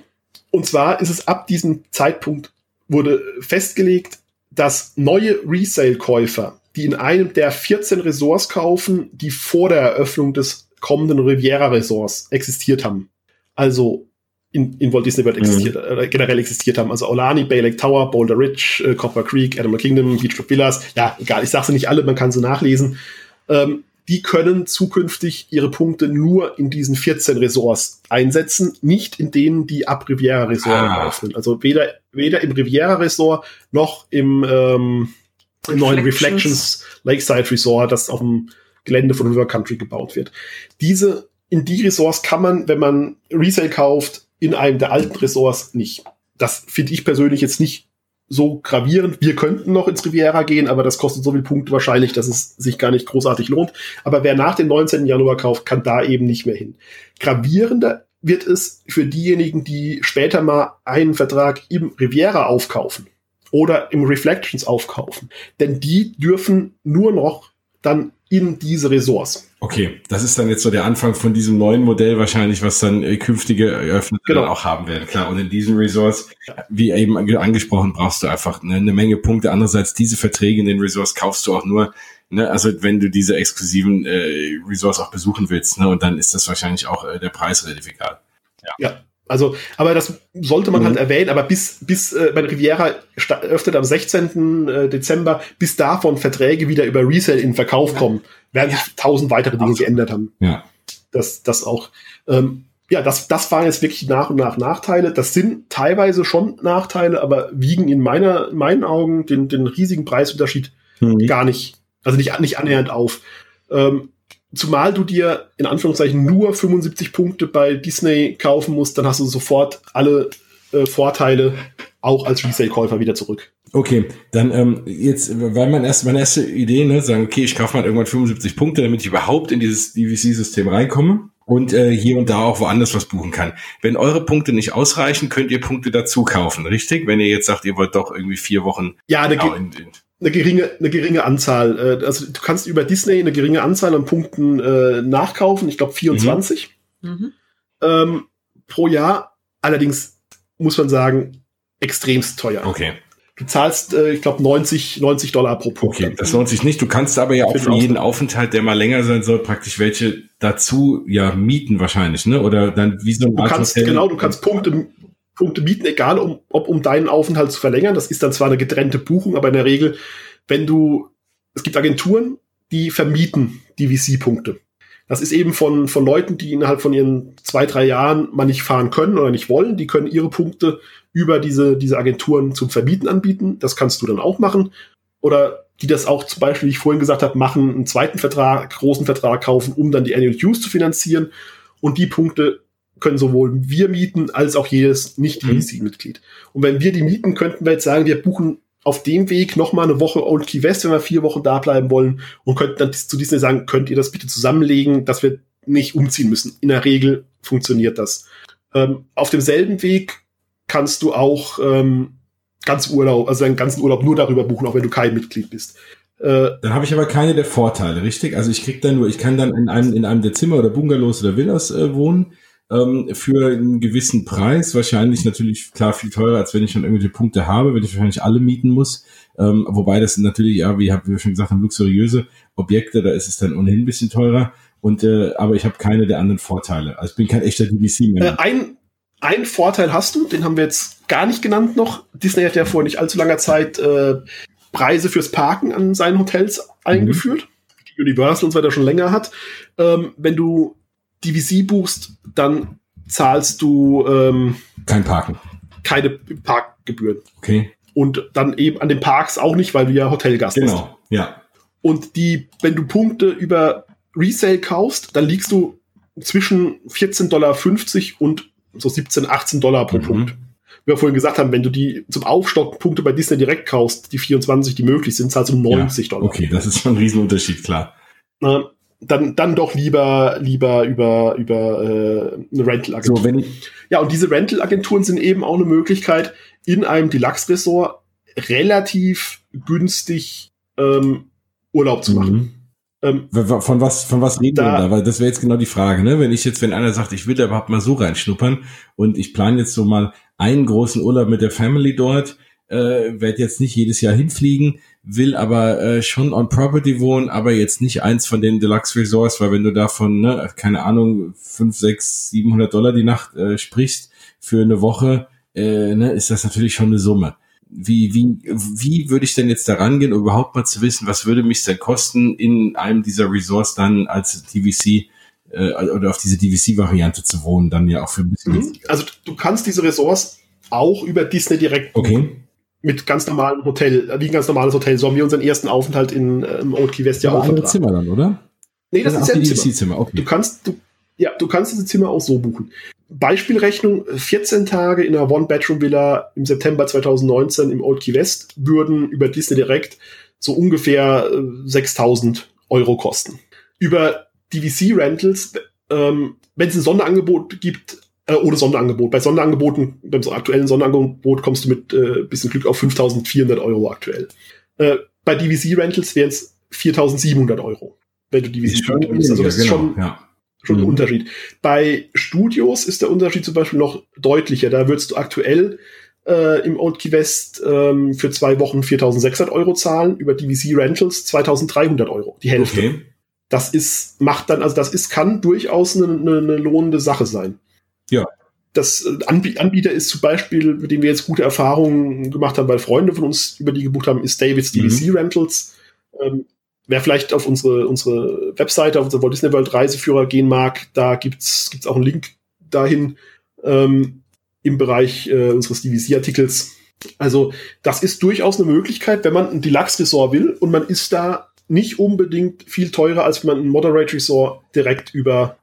und zwar ist es ab diesem Zeitpunkt wurde festgelegt, dass neue Resale-Käufer, die in einem der 14 Ressorts kaufen, die vor der Eröffnung des kommenden Riviera-Ressorts existiert haben. Also in, in Walt Disney World existiert, äh, generell existiert haben. Also Aulani, Bay Lake Tower, Boulder Ridge, äh, Copper Creek, Animal Kingdom, Beachclub Villas. Ja, egal, ich sage sie nicht alle, man kann sie nachlesen. Ähm, die können zukünftig ihre Punkte nur in diesen 14 Ressorts einsetzen, nicht in denen, die ab Riviera Resort Ah. eröffnen. Also weder, weder im Riviera Resort noch im, ähm, im neuen Reflections. Reflections Lakeside Resort, das auf dem Gelände von River Country gebaut wird. Diese, in die Ressorts kann man, wenn man Resale kauft, in einem der alten Ressorts nicht. Das finde ich persönlich jetzt nicht so gravierend. Wir könnten noch ins Riviera gehen, aber das kostet so viel Punkte wahrscheinlich, dass es sich gar nicht großartig lohnt. Aber wer nach dem 19. Januar kauft, kann da eben nicht mehr hin. Gravierender wird es für diejenigen, die später mal einen Vertrag im Riviera aufkaufen oder im Reflections aufkaufen. Denn die dürfen nur noch dann in diese Ressorts. Okay, das ist dann jetzt so der Anfang von diesem neuen Modell wahrscheinlich, was dann äh, künftige Eröffnete Genau. dann auch haben werden. Klar, und in diesen Resorts, wie eben ange- angesprochen, brauchst du einfach eine, eine Menge Punkte. Andererseits, diese Verträge in den Resorts kaufst du auch nur, ne, also wenn du diese exklusiven äh, Resorts auch besuchen willst, ne, und dann ist das wahrscheinlich auch äh, der Preis relativ egal. Ja, also, aber das sollte man Mhm. halt erwähnen, aber bis, bis äh, bei Riviera öffnet am 16. äh, Dezember, bis davon Verträge wieder über Resale in Verkauf kommen, werden sich tausend weitere Dinge geändert haben. Ja. Das, das auch. Ähm, ja, das, das waren jetzt wirklich nach und nach Nachteile. Das sind teilweise schon Nachteile, aber wiegen in meiner, in meinen Augen den, den riesigen Preisunterschied Mhm. gar nicht, also nicht, nicht annähernd auf. Ähm, zumal du dir in Anführungszeichen nur 75 Punkte bei Disney kaufen musst, dann hast du sofort alle äh, Vorteile auch als Resale-Käufer wieder zurück. Okay, dann ähm, jetzt, weil mein erste, meine erste Idee, ne, sagen, okay, ich kaufe mal irgendwann 75 Punkte, damit ich überhaupt in dieses DVC-System reinkomme und äh, hier und da auch woanders was buchen kann. Wenn eure Punkte nicht ausreichen, könnt ihr Punkte dazu kaufen, richtig? Wenn ihr jetzt sagt, ihr wollt doch irgendwie vier Wochen Ja, eine, genau, ge in, in, eine geringe, eine geringe Anzahl. Äh, also du kannst über Disney eine geringe Anzahl an Punkten äh, nachkaufen. Ich glaube 24 Mhm. ähm, pro Jahr. Allerdings muss man sagen, extremst teuer. Okay. Du zahlst, äh, ich glaube, 90, 90 Dollar pro Punkt. Okay, das lohnt sich nicht. Du kannst aber ja auch für jeden Aufenthalt, der mal länger sein soll, praktisch welche dazu ja mieten wahrscheinlich, ne? Oder dann wie so ein Du kannst, Hotel. genau, du kannst Punkte, Punkte mieten, egal um, ob um deinen Aufenthalt zu verlängern. Das ist dann zwar eine getrennte Buchung, aber in der Regel, wenn du, es gibt Agenturen, die vermieten die VC-Punkte. Das ist eben von, von Leuten, die innerhalb von ihren zwei, drei Jahren mal nicht fahren können oder nicht wollen. Die können ihre Punkte über diese, diese Agenturen zum Vermieten anbieten. Das kannst du dann auch machen. Oder die das auch zum Beispiel, wie ich vorhin gesagt habe, machen, einen zweiten Vertrag, großen Vertrag kaufen, um dann die Annual Dues zu finanzieren. Und die Punkte können sowohl wir mieten als auch jedes Mhm. Nicht-VC-Mitglied. Und wenn wir die mieten, könnten wir jetzt sagen, wir buchen auf dem Weg noch mal eine Woche Old Key West, wenn wir vier Wochen da bleiben wollen und könnten dann zu Disney sagen, könnt ihr das bitte zusammenlegen, dass wir nicht umziehen müssen. In der Regel funktioniert das. Ähm, auf demselben Weg kannst du auch ähm, ganz Urlaub, also deinen ganzen Urlaub nur darüber buchen, auch wenn du kein Mitglied bist. Äh, Dann habe ich aber keine der Vorteile, richtig? Also ich krieg dann nur, ich kann dann in einem, in einem der Zimmer oder Bungalows oder Villas äh, wohnen ähm, für einen gewissen Preis. Wahrscheinlich natürlich klar viel teurer, als wenn ich schon irgendwelche Punkte habe, wenn ich wahrscheinlich alle mieten muss. Ähm, wobei das natürlich, ja, wie wir schon gesagt haben, luxuriöse Objekte, da ist es dann ohnehin ein bisschen teurer. Und äh, aber ich habe keine der anderen Vorteile. Also ich bin kein echter DVC Äh, mehr. ein, ein Vorteil hast du, den haben wir jetzt gar nicht genannt noch. Disney hat ja vor nicht allzu langer Zeit äh, Preise fürs Parken an seinen Hotels eingeführt, die Universal und so weiter schon länger hat. Ähm, wenn du DVC buchst, dann zahlst du ähm, Kein Parken. keine Parkgebühren. Okay. Und dann eben an den Parks auch nicht, weil du ja Hotelgast bist. Genau. Ja. Und die, wenn du Punkte über Resale kaufst, dann liegst du zwischen 14,50 Dollar und so 17, 18 Dollar pro Mhm. Punkt. Wie wir vorhin gesagt haben, wenn du die zum Aufstocken Punkte bei Disney direkt kaufst, die 24, die möglich sind, zahlst du 90 Dollar. Okay, das ist schon ein Riesenunterschied, klar. Dann, dann doch lieber, lieber über, über äh, eine Rental-Agentur. So, wenn ich, Ja, und diese Rental-Agenturen sind eben auch eine Möglichkeit, in einem Deluxe-Resort relativ günstig ähm, Urlaub zu machen. Mhm. Ähm, Von was, von was reden wir Da- da? Weil das wäre jetzt genau die Frage, ne? Wenn ich jetzt, wenn einer sagt, ich will da überhaupt mal so reinschnuppern und ich plane jetzt so mal einen großen Urlaub mit der Family dort, äh, werde jetzt nicht jedes Jahr hinfliegen, will aber äh, schon on Property wohnen, aber jetzt nicht eins von den Deluxe Resorts, weil wenn du davon, ne, keine Ahnung, fünf, sechs, 700 Dollar die Nacht äh, sprichst für eine Woche, äh, ne, ist das natürlich schon eine Summe. Wie, wie, wie würde ich denn jetzt da rangehen, um überhaupt mal zu wissen, was würde mich denn kosten, in einem dieser Resorts dann als DVC äh, oder auf diese DVC-Variante zu wohnen, dann ja auch für ein bisschen. Mhm. Also du kannst diese Ressorts auch über Disney direkt Okay. Mit ganz normalem Hotel, äh, wie ein ganz normales Hotel. So haben wir unseren ersten Aufenthalt in äh, im Old Key West ja auch vertragen. Zimmer dann, oder? Nee, das Oder ist ja ein Zimmer. DVC-Zimmer, okay. Du kannst, du, ja, du kannst diese Zimmer auch so buchen. Beispielrechnung, 14 Tage in einer One-Bedroom-Villa im September 2019 im Old Key West würden über Disney direkt so ungefähr äh, 6000 Euro kosten. Über DVC-Rentals, ähm, wenn es ein Sonderangebot gibt, äh, ohne Sonderangebot. Bei Sonderangeboten, beim so aktuellen Sonderangebot kommst du mit äh, bisschen Glück auf 5400 Euro aktuell. Äh, bei DVC-Rentals wären es 4700 Euro, wenn du DVC Ist nimmst. Also das ist weniger, schon, genau, ja. schon ein Mhm. Unterschied. Bei Studios ist der Unterschied zum Beispiel noch deutlicher. Da würdest du aktuell äh, im Old Key West ähm, für zwei Wochen 4.600 Euro zahlen, über DVC Rentals 2.300 Euro, die Hälfte. Okay. Das ist, macht dann, also das ist, kann durchaus eine, eine, eine lohnende Sache sein. Ja. Das äh, Anbie- Anbieter ist zum Beispiel, mit dem wir jetzt gute Erfahrungen gemacht haben, weil Freunde von uns über die gebucht haben, ist Davids Mhm. DVC Rentals. Ähm, wer vielleicht auf unsere, unsere Webseite, auf unsere Walt Disney World Reiseführer gehen mag, da gibt's gibt's auch einen Link dahin ähm, im Bereich äh, unseres DVC-Artikels. Also das ist durchaus eine Möglichkeit, wenn man ein Deluxe-Resort will und man ist da nicht unbedingt viel teurer, als wenn man ein Moderate Resort direkt über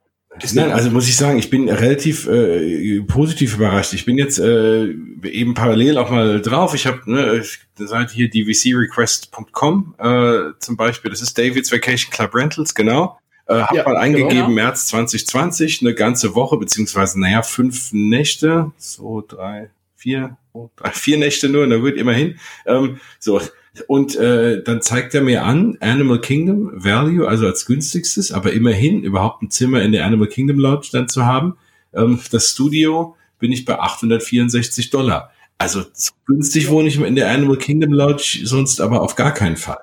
Nein, also muss ich sagen, ich bin relativ äh, positiv überrascht. Ich bin jetzt äh, eben parallel auch mal drauf. Ich habe ne, eine Seite hier dvcrequest.com äh, zum Beispiel. Das ist David's Vacation Club Rentals, genau. Äh, hab Ja, mal eingegeben genau. März 2020, eine ganze Woche beziehungsweise naja fünf Nächte, so drei, vier, oh, drei, vier Nächte nur. Da wird immerhin ähm, so. Und äh, dann zeigt er mir an, Animal Kingdom Value, also als günstigstes, aber immerhin überhaupt ein Zimmer in der Animal Kingdom Lodge dann zu haben. Ähm, das Studio bin ich bei 864 Dollar. Also so günstig wohne ich in der Animal Kingdom Lodge, sonst aber auf gar keinen Fall.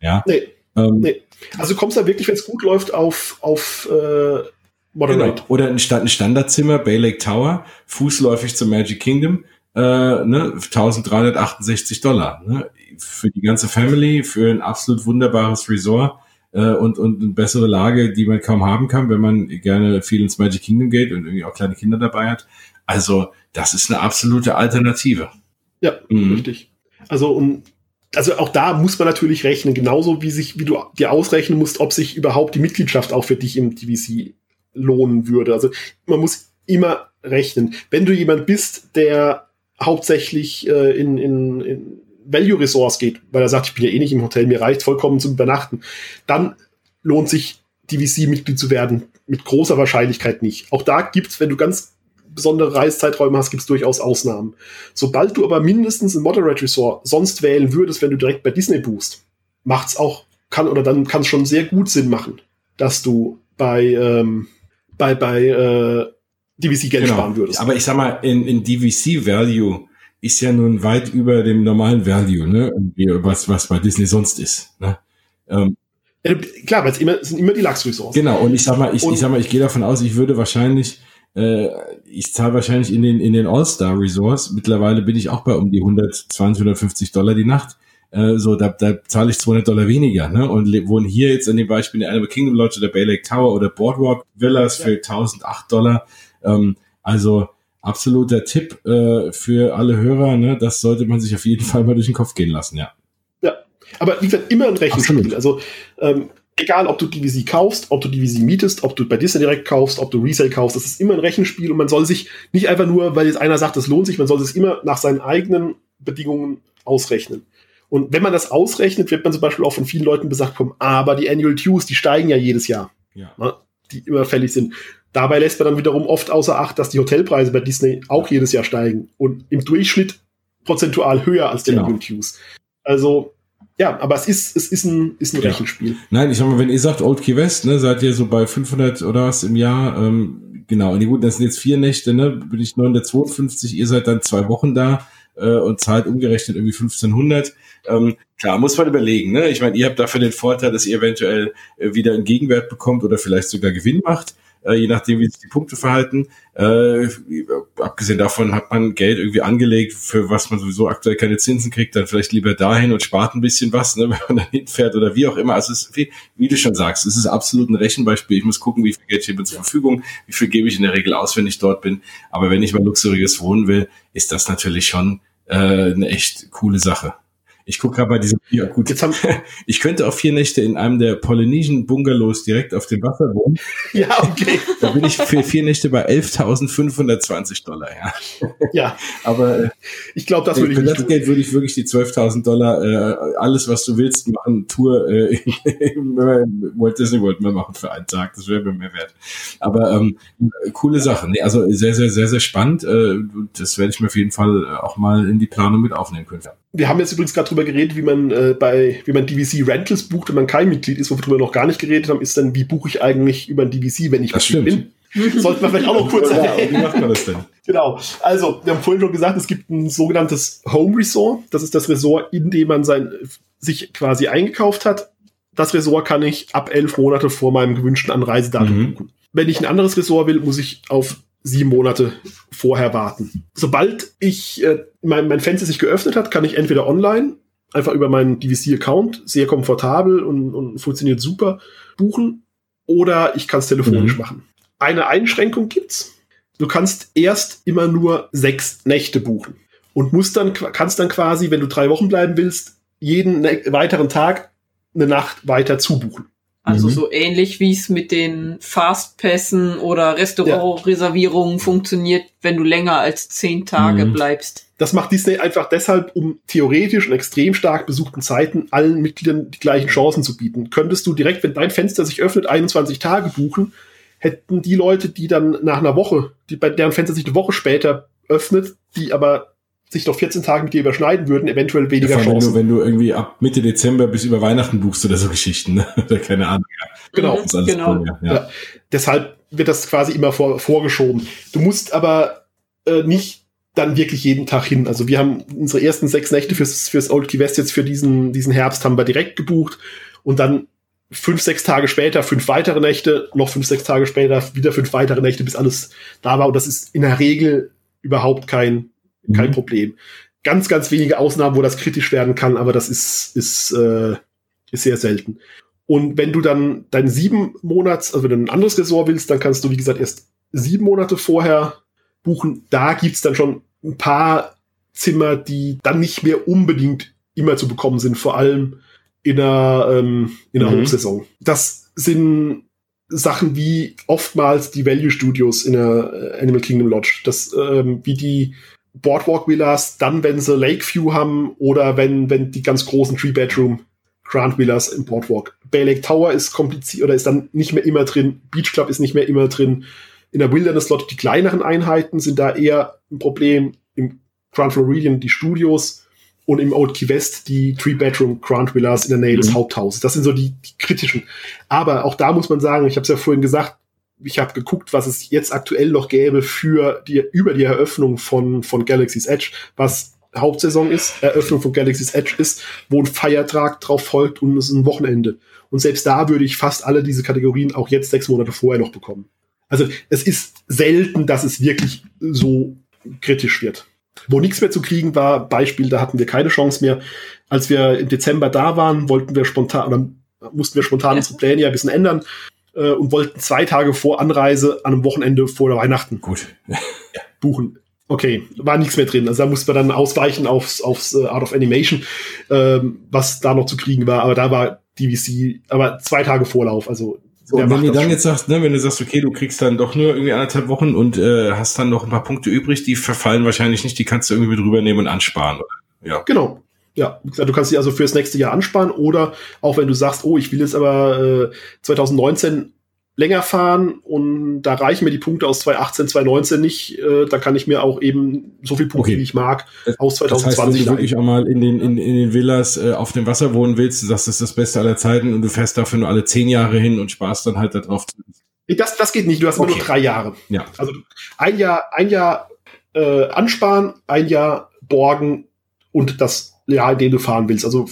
Ja. Nee. Ähm, nee. Also kommst du da wirklich, wenn es gut läuft, auf, auf äh, Moderate. Genau. Oder ein, Stand, ein Standardzimmer, Bay Lake Tower, fußläufig zum Magic Kingdom, äh, ne, 1368 Dollar. Ne? Für die ganze Family, für ein absolut wunderbares Resort äh, und, und eine bessere Lage, die man kaum haben kann, wenn man gerne viel ins Magic Kingdom geht und irgendwie auch kleine Kinder dabei hat. Also das ist eine absolute Alternative. Ja, mhm. richtig. Also um, also auch da muss man natürlich rechnen, genauso wie sich, wie du dir ausrechnen musst, ob sich überhaupt die Mitgliedschaft auch für dich im DVC lohnen würde. Also man muss immer rechnen. Wenn du jemand bist, der hauptsächlich äh, in, in, in Value Resource geht, weil er sagt, ich bin ja eh nicht im Hotel, mir reicht vollkommen zum Übernachten, dann lohnt sich DVC-Mitglied zu werden mit großer Wahrscheinlichkeit nicht. Auch da gibt's, wenn du ganz besondere Reisezeiträume hast, gibt es durchaus Ausnahmen. Sobald du aber mindestens ein Moderate Resort sonst wählen würdest, wenn du direkt bei Disney buchst, macht's auch, kann oder dann kann es schon sehr gut Sinn machen, dass du bei, ähm, bei, bei äh, DVC Geld genau. sparen würdest. Aber ich sag mal, in, in DVC Value ist ja nun weit über dem normalen Value, ne? Was, was bei Disney sonst ist. Ne? Ähm, ja, klar, weil es immer, sind immer die Lachs-Ressorts. Genau, und ich sag mal, ich, ich sag mal, ich gehe davon aus, ich würde wahrscheinlich äh, ich zahle wahrscheinlich in den, in den All-Star Resorts. Mittlerweile bin ich auch bei um die 120, 150 Dollar die Nacht. Äh, so, da, da zahle ich 200 Dollar weniger, ne? Und wohnen hier jetzt in dem Beispiel in der Animal Kingdom Lodge oder Bay Lake Tower oder Boardwalk Villas ja. für 1008 Dollar. Ähm, also, absoluter Tipp äh, für alle Hörer, ne? Das sollte man sich auf jeden Fall mal durch den Kopf gehen lassen, ja. Ja, aber wie gesagt, immer ein Rechenspiel. Absolut. Also ähm, egal ob du DVC kaufst, ob du DVC mietest, ob du bei Disney direkt kaufst, ob du Resale kaufst, das ist immer ein Rechenspiel und man soll sich nicht einfach nur, weil jetzt einer sagt, das lohnt sich, man soll es immer nach seinen eigenen Bedingungen ausrechnen. Und wenn man das ausrechnet, wird man zum Beispiel auch von vielen Leuten besagt kommen, aber die Annual Dues, die steigen ja jedes Jahr, ja. Ne, die immer fällig sind. Dabei lässt man dann wiederum oft außer Acht, dass die Hotelpreise bei Disney auch jedes Jahr steigen und im Durchschnitt prozentual höher als die genau. Dues. Also ja, aber es ist, es ist ein, ist ein ja. Rechenspiel. Nein, ich sag mal, wenn ihr sagt Old Key West, ne, seid ihr so bei 500 oder was im Jahr, ähm, genau, und gut, das sind jetzt vier Nächte, ne, bin ich 952, ihr seid dann zwei Wochen da, äh, und zahlt umgerechnet irgendwie 1500. Ähm, klar, muss man überlegen. Ne? Ich meine, ihr habt dafür den Vorteil, dass ihr eventuell äh, wieder einen Gegenwert bekommt oder vielleicht sogar Gewinn macht äh, je nachdem, wie sich die Punkte verhalten. Äh, abgesehen davon hat man Geld irgendwie angelegt, für was man sowieso aktuell keine Zinsen kriegt, dann vielleicht lieber dahin und spart ein bisschen was, ne, wenn man dann hinfährt oder wie auch immer. Also es ist, wie, wie du schon sagst, es ist absolut ein Rechenbeispiel. Ich muss gucken, wie viel Geld ich habe zur Verfügung, wie viel gebe ich in der Regel aus, wenn ich dort bin. Aber wenn ich mal luxuriös wohnen will, ist das natürlich schon äh, eine echt coole Sache. Ich gucke gerade bei diesem ja, gut. Jetzt haben, ich könnte auch vier Nächte in einem der Polynesien Bungalows direkt auf dem Wasser wohnen. Ja, okay. Da bin ich für vier Nächte bei 11.520 Dollar, ja. Ja. Aber äh, ich glaube, das würde ich Für das tun. Geld würde ich wirklich die 12.000 Dollar, äh, alles was du willst machen, Tour äh, Walt Disney World mal machen für einen Tag. Das wäre mir mehr wert. Aber ähm, coole Sache. Nee, also sehr, sehr, sehr, sehr spannend. Äh, das werde ich mir auf jeden Fall auch mal in die Planung mit aufnehmen können. Wir haben jetzt übrigens gerade drüber geredet, wie man äh, bei, wie man DVC Rentals bucht, wenn man kein Mitglied ist, wo wir noch gar nicht geredet haben, ist dann, wie buche ich eigentlich über ein DVC, wenn ich das Mitglied bin? Sollte man vielleicht auch noch kurz erwähnen. Wie macht man das denn? Genau. Also, wir haben vorhin schon gesagt, es gibt ein sogenanntes Home Resort. Das ist das Resort, in dem man sein, sich quasi eingekauft hat. Das Resort kann ich ab elf Monate vor meinem gewünschten Anreisedatum mhm. buchen. Wenn ich ein anderes Resort will, muss ich auf sieben Monate vorher warten. Sobald ich äh, mein, mein Fenster sich geöffnet hat, kann ich entweder online einfach über meinen DVC-Account sehr komfortabel und, und funktioniert super buchen oder ich kann es telefonisch mhm. machen. Eine Einschränkung gibt's. Du kannst erst immer nur sechs Nächte buchen und musst dann kannst dann quasi, wenn du drei Wochen bleiben willst, jeden weiteren Tag eine Nacht weiter zubuchen. Also mhm. so ähnlich wie es mit den Fastpässen oder Restaurantreservierungen ja. funktioniert, wenn du länger als zehn Tage mhm. bleibst. Das macht Disney einfach deshalb, um theoretisch in extrem stark besuchten Zeiten allen Mitgliedern die gleichen Chancen zu bieten. Könntest du direkt, wenn dein Fenster sich öffnet, 21 Tage buchen, hätten die Leute, die dann nach einer Woche, die bei deren Fenster sich eine Woche später öffnet, die aber sich noch 14 Tage mit dir überschneiden würden, eventuell weniger ja, Chancen. Wenn du, wenn du irgendwie ab Mitte Dezember bis über Weihnachten buchst oder so Geschichten, ne? oder keine Ahnung. Ja. Genau, genau. Cool, ja. Ja. Deshalb wird das quasi immer vor, vorgeschoben. Du musst aber äh, nicht dann wirklich jeden Tag hin. Also wir haben unsere ersten sechs Nächte fürs, fürs Old Key West jetzt für diesen, diesen Herbst haben wir direkt gebucht und dann fünf, sechs Tage später fünf weitere Nächte, noch fünf, sechs Tage später wieder fünf weitere Nächte, bis alles da war. Und das ist in der Regel überhaupt kein, kein mhm. Problem. Ganz, ganz wenige Ausnahmen, wo das kritisch werden kann, aber das ist, ist, äh, ist sehr selten. Und wenn du dann dein sieben Monats, also wenn du ein anderes Resort willst, dann kannst du, wie gesagt, erst sieben Monate vorher buchen. Da gibt's dann schon ein paar Zimmer, die dann nicht mehr unbedingt immer zu bekommen sind, vor allem in der, ähm, in der mhm. Hochsaison. Das sind Sachen wie oftmals die Value Studios in der äh, Animal Kingdom Lodge. Das, ähm, wie die Boardwalk Villas, dann wenn sie Lakeview haben oder wenn, wenn die ganz großen Tree Bedroom Grand Villas im Boardwalk. Bay Lake Tower ist kompliziert oder ist dann nicht mehr immer drin. Beach Club ist nicht mehr immer drin. In der Wilderness Lodge die kleineren Einheiten sind da eher ein Problem. Im Grand Floridian die Studios und im Old Key West die Three-Bedroom Grand Villas in der Nähe mhm. des Haupthauses. Das sind so die, die kritischen. Aber auch da muss man sagen, ich habe es ja vorhin gesagt, ich habe geguckt, was es jetzt aktuell noch gäbe für die über die Eröffnung von von Galaxy's Edge, was Hauptsaison ist, Eröffnung von Galaxy's Edge ist, wo ein Feiertag drauf folgt und es ist ein Wochenende. Und selbst da würde ich fast alle diese Kategorien auch jetzt sechs Monate vorher noch bekommen. Also es ist selten, dass es wirklich so kritisch wird. Wo nichts mehr zu kriegen war, Beispiel, da hatten wir keine Chance mehr. Als wir im Dezember da waren, wollten wir spontan, oder mussten wir spontan unsere Pläne ja ein bisschen ändern äh, und wollten zwei Tage vor Anreise an einem Wochenende vor der Weihnachten Gut. buchen. Okay, war nichts mehr drin. Also da mussten wir dann ausweichen aufs, aufs uh, Art of Animation, ähm, was da noch zu kriegen war. Aber da war DVC, aber zwei Tage Vorlauf. Also so, und wenn du dann schon. jetzt sagst, ne, wenn du sagst, okay, du kriegst dann doch nur irgendwie anderthalb Wochen und äh, hast dann noch ein paar Punkte übrig, die verfallen wahrscheinlich nicht, die kannst du irgendwie mit rübernehmen und ansparen. Ja. Genau. Ja, du kannst sie also fürs nächste Jahr ansparen oder auch wenn du sagst, oh, ich will jetzt aber äh, 2019 länger fahren und da reichen mir die Punkte aus 2018, 2019 nicht, äh, da kann ich mir auch eben so viel Punkte, okay. wie ich mag, aus 2020 das heißt, wenn du wirklich auch mal in den, in, in den Villas äh, auf dem Wasser wohnen willst, du sagst, das ist das Beste aller Zeiten und du fährst dafür nur alle zehn Jahre hin und sparst dann halt darauf. Das, das geht nicht, du hast okay. immer nur drei Jahre. Ja. Also ein Jahr, ein Jahr äh, ansparen, ein Jahr borgen und das Jahr, in dem du fahren willst. Also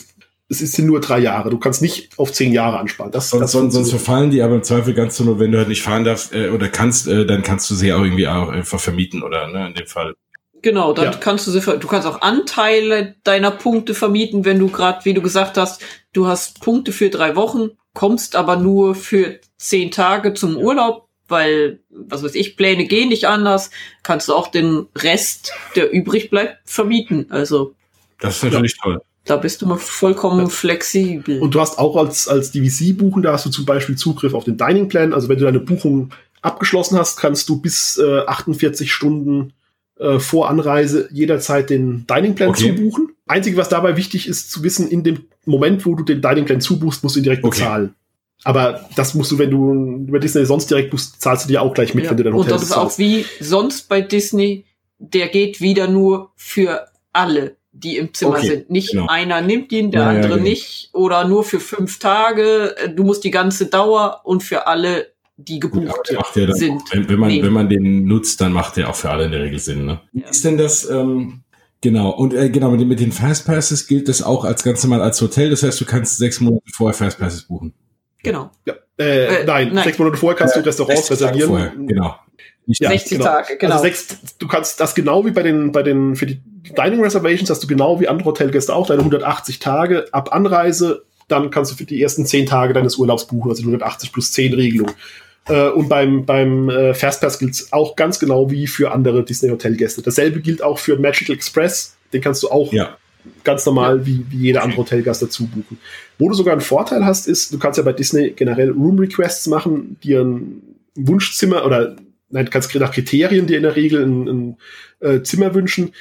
es sind nur drei Jahre. Du kannst nicht auf zehn Jahre ansparen. Das, sonst, das sonst, sonst verfallen die, aber im Zweifel du nur, wenn du halt nicht fahren darfst äh, oder kannst, äh, dann kannst du sie auch irgendwie auch einfach vermieten oder ne, in dem Fall. Genau, dann ja. kannst du sie, du kannst auch Anteile deiner Punkte vermieten, wenn du gerade, wie du gesagt hast, du hast Punkte für drei Wochen, kommst aber nur für zehn Tage zum Urlaub, weil, was weiß ich, Pläne gehen nicht anders, kannst du auch den Rest, der übrig bleibt, vermieten. Also. Das ist natürlich ja. toll. Da bist du mal vollkommen ja. flexibel. Und du hast auch als, als DVC buchen, da hast du zum Beispiel Zugriff auf den Dining Plan. Also wenn du deine Buchung abgeschlossen hast, kannst du bis äh, 48 Stunden äh, vor Anreise jederzeit den Dining Plan okay. zubuchen. Einzige, was dabei wichtig ist, zu wissen, in dem Moment, wo du den Dining Plan zubuchst, musst du ihn direkt okay. bezahlen. Aber das musst du, wenn du über Disney sonst direkt buchst, zahlst du dir auch gleich mit, ja. wenn du dein Hotel Und das bezahlst. ist auch wie sonst bei Disney, der geht wieder nur für alle die im Zimmer okay, sind. Nicht genau. einer nimmt ihn, der ja, andere ja, genau. nicht oder nur für fünf Tage. Du musst die ganze Dauer und für alle, die gebucht ja, dann, sind. Wenn, wenn man, nehmen. wenn man den nutzt, dann macht der auch für alle in der Regel Sinn. Ne? Wie ist denn das? Ähm, genau und äh, genau mit, mit den Fastpasses gilt das auch als ganz normal als Hotel. Das heißt, du kannst sechs Monate vorher Fastpasses buchen. Genau. Ja, äh, äh, nein, nein, sechs Monate vorher kannst du Restaurants reservieren. Vorher, genau. Ja, 60 genau. Tage, genau. Also sechs, du kannst das genau wie bei den, bei den, für die Dining Reservations hast du genau wie andere Hotelgäste auch deine 180 Tage ab Anreise. Dann kannst du für die ersten 10 Tage deines Urlaubs buchen, also 180 plus 10 Regelung. Äh, und beim, beim äh, Fastpass gilt es auch ganz genau wie für andere Disney Hotelgäste. Dasselbe gilt auch für Magical Express. Den kannst du auch ja. ganz normal wie, wie jeder andere Hotelgast dazu buchen. Wo du sogar einen Vorteil hast, ist, du kannst ja bei Disney generell Room Requests machen, dir ein Wunschzimmer oder nein, du kannst nach Kriterien dir in der Regel ein, ein äh, Zimmer wünschen.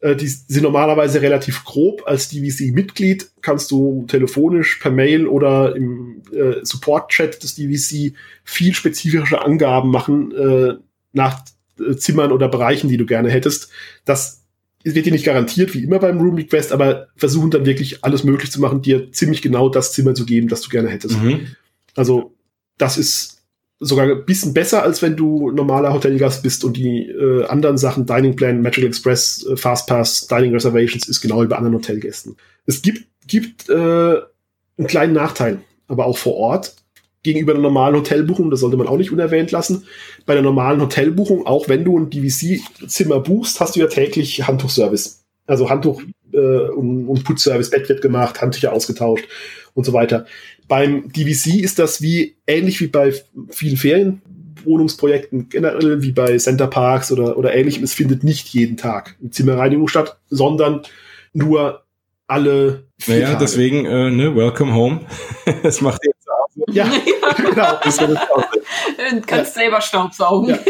Äh, die sind normalerweise relativ grob. Als DVC-Mitglied kannst du telefonisch, per Mail oder im äh, Support-Chat des DVC viel spezifische Angaben machen äh, nach äh, Zimmern oder Bereichen, die du gerne hättest. Das wird dir nicht garantiert, wie immer beim Room Request, aber versuchen dann wirklich alles möglich zu machen, dir ziemlich genau das Zimmer zu geben, das du gerne hättest. Mhm. Also das ist sogar ein bisschen besser, als wenn du normaler Hotelgast bist und die äh, anderen Sachen, Dining Plan, Magical Express, äh, Fastpass, Dining Reservations, ist genau wie bei anderen Hotelgästen. Es gibt, gibt äh, einen kleinen Nachteil, aber auch vor Ort gegenüber einer normalen Hotelbuchung, das sollte man auch nicht unerwähnt lassen. Bei der normalen Hotelbuchung, auch wenn du ein DVC-Zimmer buchst, hast du ja täglich Handtuchservice. Also Handtuch äh, und, und Putzservice, Bett wird gemacht, Handtücher ausgetauscht und so weiter. Beim DVC ist das wie ähnlich wie bei vielen Ferienwohnungsprojekten, generell wie bei Center Parks oder, oder ähnlichem. Es findet nicht jeden Tag eine Zimmerreinigung statt, sondern nur alle vier Naja, Tage. deswegen, äh, ne, welcome home. das macht ihr ja, genau. Das du kannst ja. selber Staubsaugen. Ja.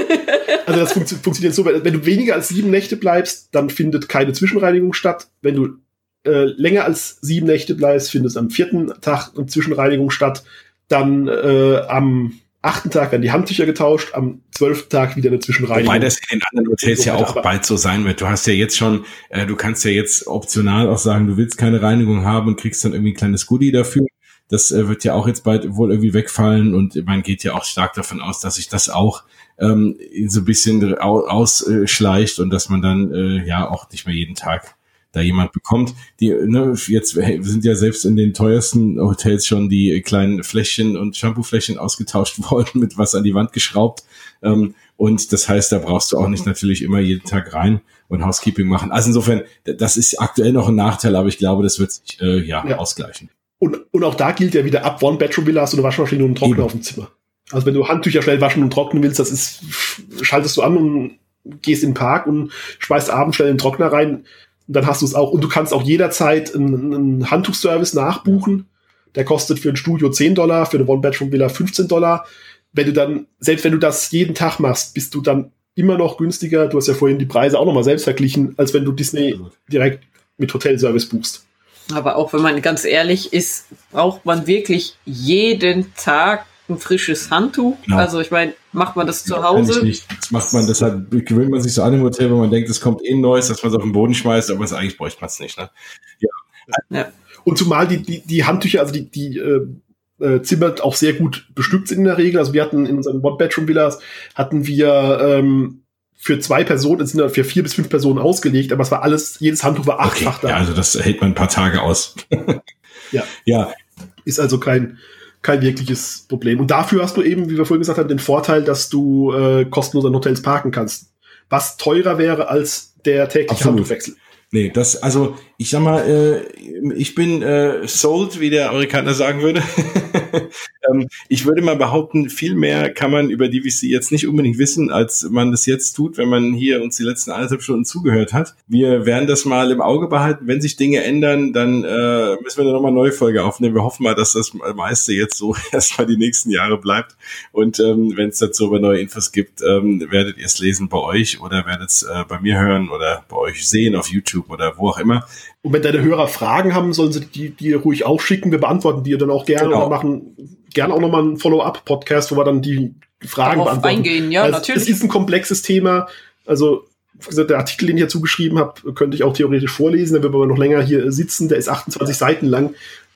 Also das funktio funktioniert so, wenn du weniger als sieben Nächte bleibst, dann findet keine Zwischenreinigung statt. Wenn du äh, länger als sieben Nächte bleibst, findet es am vierten Tag eine Zwischenreinigung statt. Dann äh, am achten Tag werden die Handtücher getauscht, am zwölften Tag wieder eine Zwischenreinigung. Wobei das in den anderen Hotels so ja auch bald so sein wird. Du hast ja jetzt schon, äh, du kannst ja jetzt optional auch sagen, du willst keine Reinigung haben und kriegst dann irgendwie ein kleines Goodie dafür. Das äh, wird ja auch jetzt bald wohl irgendwie wegfallen und man geht ja auch stark davon aus, dass sich das auch ähm, so ein bisschen ausschleicht und dass man dann äh, ja auch nicht mehr jeden Tag da jemand bekommt. Die ne, jetzt sind ja selbst in den teuersten Hotels schon die kleinen Fläschchen und Shampoofläschchen ausgetauscht worden, mit was an die Wand geschraubt. Ähm, und das heißt, da brauchst du auch nicht natürlich immer jeden Tag rein und Housekeeping machen. Also insofern, das ist aktuell noch ein Nachteil, aber ich glaube, das wird sich äh, ja, ja. ausgleichen. Und, und auch da gilt ja wieder ab One-Bedroom-Villa hast du eine Waschmaschine und einen Trockner Eben. auf dem Zimmer. Also wenn du Handtücher schnell waschen und trocknen willst, das ist, schaltest du an und gehst in den Park und schmeißt abends schnell in den Trockner rein. Und dann hast du es auch. Und du kannst auch jederzeit einen, einen Handtuchservice nachbuchen. Der kostet für ein Studio 10 Dollar, für eine One-Bedroom-Villa 15 Dollar. Wenn du dann, selbst wenn du das jeden Tag machst, bist du dann immer noch günstiger. Du hast ja vorhin die Preise auch nochmal selbst verglichen, als wenn du Disney direkt mit Hotelservice buchst. Aber auch wenn man ganz ehrlich ist, braucht man wirklich jeden Tag ein frisches Handtuch. Ja. Also ich meine, macht man das zu ja, Hause? Nicht. Das macht man, deshalb gewöhnt man sich so an im Hotel, wenn man denkt, es kommt eh ein neues, dass man es auf den Boden schmeißt, aber es eigentlich bräuchte man es nicht. Ne? Ja. ja. Und zumal die, die, die Handtücher, also die, die äh, äh, Zimmer auch sehr gut bestückt sind in der Regel. Also wir hatten in unseren One-Bedroom-Villas hatten wir ähm, für zwei Personen, es sind ja für vier bis fünf Personen ausgelegt, aber es war alles, jedes Handtuch war achtfach okay. da. Ja, also das hält man ein paar Tage aus. ja. Ja. Ist also kein, kein wirkliches Problem. Und dafür hast du eben, wie wir vorhin gesagt haben, den Vorteil, dass du äh, kostenlos an Hotels parken kannst. Was teurer wäre als der tägliche Absolut. Handtuchwechsel. Nee, das, also ich sag mal, äh, ich bin äh, sold, wie der Amerikaner sagen würde. ähm, ich würde mal behaupten, viel mehr kann man über DVC jetzt nicht unbedingt wissen, als man das jetzt tut, wenn man hier uns die letzten anderthalb Stunden zugehört hat. Wir werden das mal im Auge behalten. Wenn sich Dinge ändern, dann äh, müssen wir da nochmal eine neue Folge aufnehmen. Wir hoffen mal, dass das meiste jetzt so erstmal die nächsten Jahre bleibt. Und ähm, wenn es dazu aber neue Infos gibt, ähm, werdet ihr es lesen bei euch oder werdet es äh, bei mir hören oder bei euch sehen auf YouTube oder wo auch immer. Und wenn deine Hörer Fragen haben, sollen sie die, die ruhig auch schicken. Wir beantworten die dann auch gerne genau. und machen gerne auch nochmal einen Follow-up-Podcast, wo wir dann die Fragen Darauf beantworten. eingehen, ja, also, natürlich. Es ist ein komplexes Thema. Also, gesagt, der Artikel, den ich hier zugeschrieben habe, könnte ich auch theoretisch vorlesen, dann würden wir noch länger hier sitzen. Der ist 28 Seiten lang.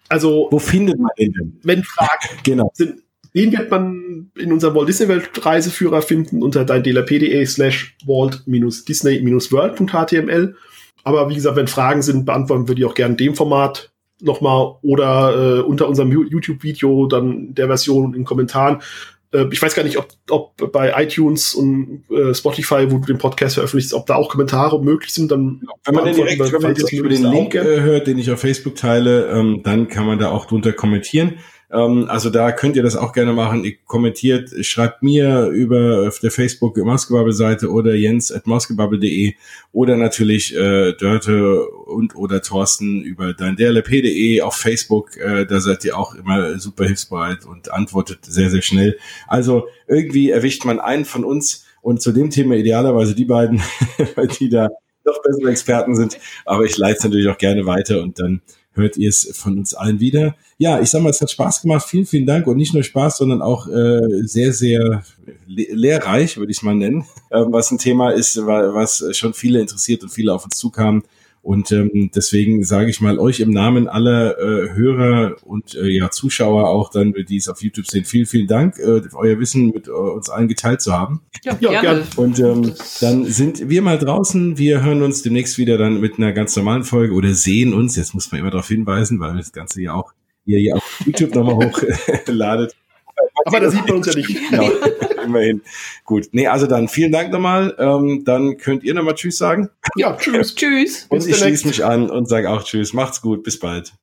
Also. Wo findet man den denn? Wenn Fragen genau. sind, den wird man in unserem Walt Disney World Reiseführer finden unter deindlp.de slash walt-disney-world.html. Aber wie gesagt, wenn Fragen sind, beantworten wir die auch gerne in dem Format nochmal oder äh, unter unserem YouTube-Video dann der Version in den Kommentaren. Äh, ich weiß gar nicht, ob, ob bei iTunes und äh, Spotify, wo du den Podcast veröffentlichst, ob da auch Kommentare möglich sind. Dann wenn man den direkt, wenn man direkt über den Link äh, hört, den ich auf Facebook teile, ähm, dann kann man da auch drunter kommentieren. Ähm, also da könnt ihr das auch gerne machen. Ihr kommentiert, schreibt mir über auf der Facebook Maskebubble-Seite oder jens at maskebubble.de oder natürlich äh, Dörte und oder Thorsten über dein dlp.de auf Facebook. Äh, da seid ihr auch immer super hilfsbereit und antwortet sehr, sehr schnell. Also irgendwie erwischt man einen von uns und zu dem Thema idealerweise die beiden, weil die da noch bessere Experten sind. Aber ich leite es natürlich auch gerne weiter und dann hört ihr es von uns allen wieder. Ja, ich sag mal, es hat Spaß gemacht. Vielen, vielen Dank und nicht nur Spaß, sondern auch äh, sehr, sehr lehrreich, würde ich es mal nennen, äh, was ein Thema ist, was schon viele interessiert und viele auf uns zukamen. Und ähm, deswegen sage ich mal euch im Namen aller äh, Hörer und äh, ja Zuschauer auch dann, die es auf YouTube sehen, vielen, vielen Dank, äh, euer Wissen mit äh, uns allen geteilt zu haben. Ja, ja gerne. Und ähm, dann sind wir mal draußen. Wir hören uns demnächst wieder dann mit einer ganz normalen Folge oder sehen uns. Jetzt muss man immer darauf hinweisen, weil das Ganze ja auch ihr hier auf YouTube nochmal hochladet. Aber da sieht man uns ja nicht. Genau, immerhin. Gut. Nee, also dann vielen Dank nochmal. Ähm, dann könnt ihr nochmal Tschüss sagen. Ja, Tschüss. Tschüss. Und ich schließe mich an und sage auch Tschüss. Macht's gut. Bis bald.